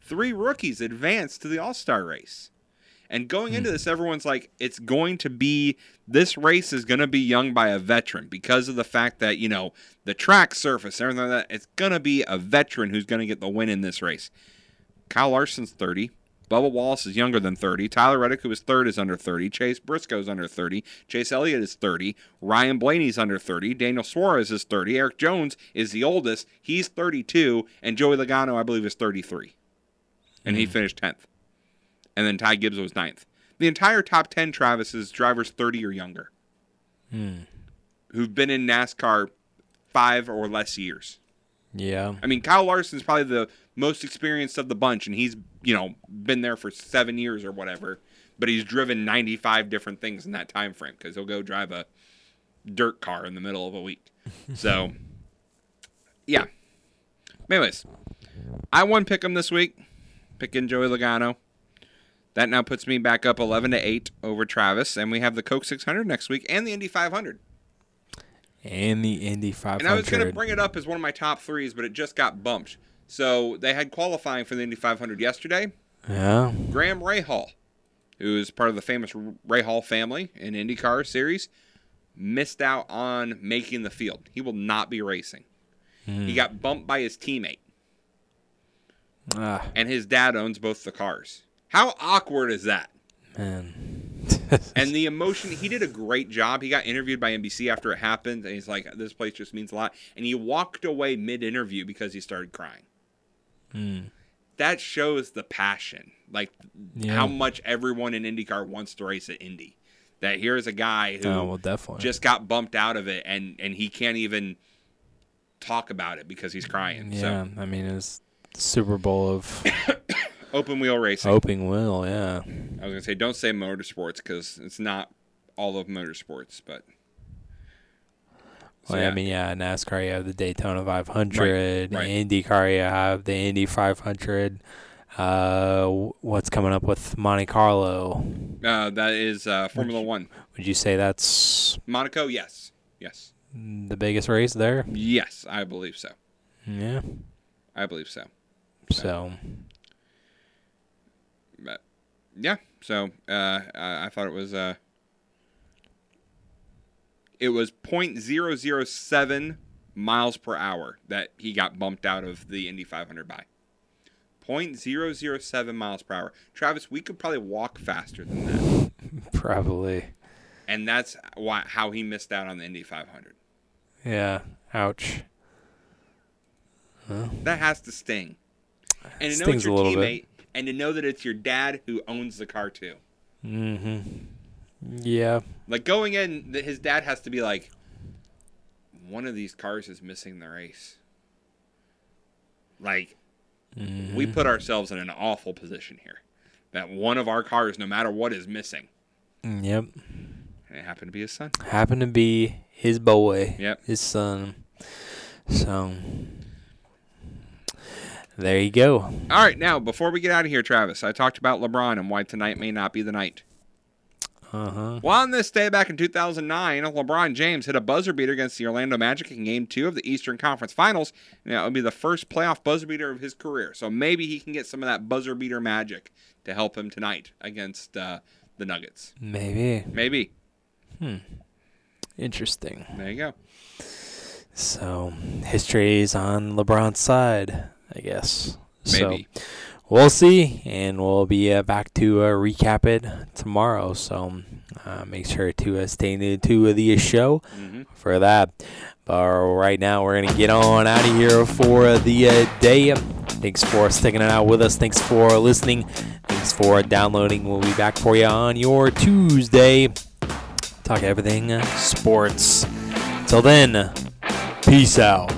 Three rookies advanced to the All Star race. And going into hmm. this, everyone's like, it's going to be, this race is going to be young by a veteran because of the fact that, you know, the track surface, everything like that, it's going to be a veteran who's going to get the win in this race. Kyle Larson's 30. Bubba Wallace is younger than 30. Tyler Reddick, who is third, is under 30. Chase Briscoe is under 30. Chase Elliott is 30. Ryan Blaney's under 30. Daniel Suarez is 30. Erik Jones is the oldest. He's 32. And Joey Logano, I believe, is 33. And he finished 10th. And then Ty Gibbs was 9th. The entire top 10, Travis, is drivers 30 or younger Hmm. who've been in NASCAR five or less years. Yeah. I mean, Kyle Larson's probably the most experienced of the bunch, and he's you know been there for seven years or whatever. But he's driven 95 different things in that time frame because he'll go drive a dirt car in the middle of a week. So, yeah. Anyways, I won Pick'em this week, picking Joey Logano. That now puts me back up 11 to 8 over Travis, and we have the Coke 600 next week and the Indy 500. And the Indy 500. And I was going to bring it up as one of my top threes, but it just got bumped. So they had qualifying for the Indy 500 yesterday. Yeah. Graham Rahal, who is part of the famous Rahal family in IndyCar series, missed out on making the field. He will not be racing. Hmm. He got bumped by his teammate, Ah, and his dad owns both the cars. How awkward is that? man. and the emotion, he did a great job. He got interviewed by NBC after it happened, and he's like, This place just means a lot. And he walked away mid interview because he started crying. Hmm. that shows the passion, like Yeah. how much everyone in IndyCar wants to race at Indy. That here's a guy who Oh, well, definitely. just got bumped out of it, and and he can't even talk about it because he's crying. Yeah. I mean, it's Super Bowl of open wheel racing. open wheel. Yeah. I was gonna say don't say motorsports because it's not all of motorsports, but So, Well, yeah. I mean, yeah, NASCAR, you have the Daytona 500. Right, right. IndyCar, you have the Indy 500. Uh, what's coming up with Monte Carlo? uh, that is uh, Formula One. Would you say that's Monaco, yes, yes, the biggest race there? yes, I believe so. Yeah. I believe so. So, But yeah, so uh, I, I thought it was uh, it was point zero zero seven miles per hour that he got bumped out of the Indy 500 by. 0.007 miles per hour. Travis, we could probably walk faster than that. Probably. And that's why how he missed out on the Indy 500. Yeah. Ouch. Huh? That has to sting. And to know Stings it's your little bit. teammate, and to know that it's your dad who owns the car too. Mm-hmm. Yeah. Like going in, his dad has to be like, one of these cars is missing the race. Like, we Mhm. put ourselves in an awful position here. That one of our cars, no matter what, is missing. Mm, Yep. And it happened to be his son. Happened to be his boy. Yep. His son. So there you go. All right, now before we get out of here, Travis, I talked about LeBron and why tonight may not be the night. Uh huh. Well, on this day back in 2009, LeBron James hit a buzzer beater against the Orlando Magic in Game 2 of the Eastern Conference Finals. And that would be the first playoff buzzer beater of his career. So maybe he can get some of that buzzer beater magic to help him tonight against uh, the Nuggets. Maybe. Maybe. Hmm. Interesting. There you go. So history is on LeBron's side, I guess. Maybe. So we'll see, and we'll be uh, back to uh, recap it tomorrow. So uh, make sure to uh, stay tuned to the show Mhm. for that. But right now, we're gonna get on out of here for the uh, day. Thanks for sticking it out with us. Thanks for listening. Thanks for downloading. We'll be back for you on your Tuesday. Talk everything uh, sports. Till then, peace out.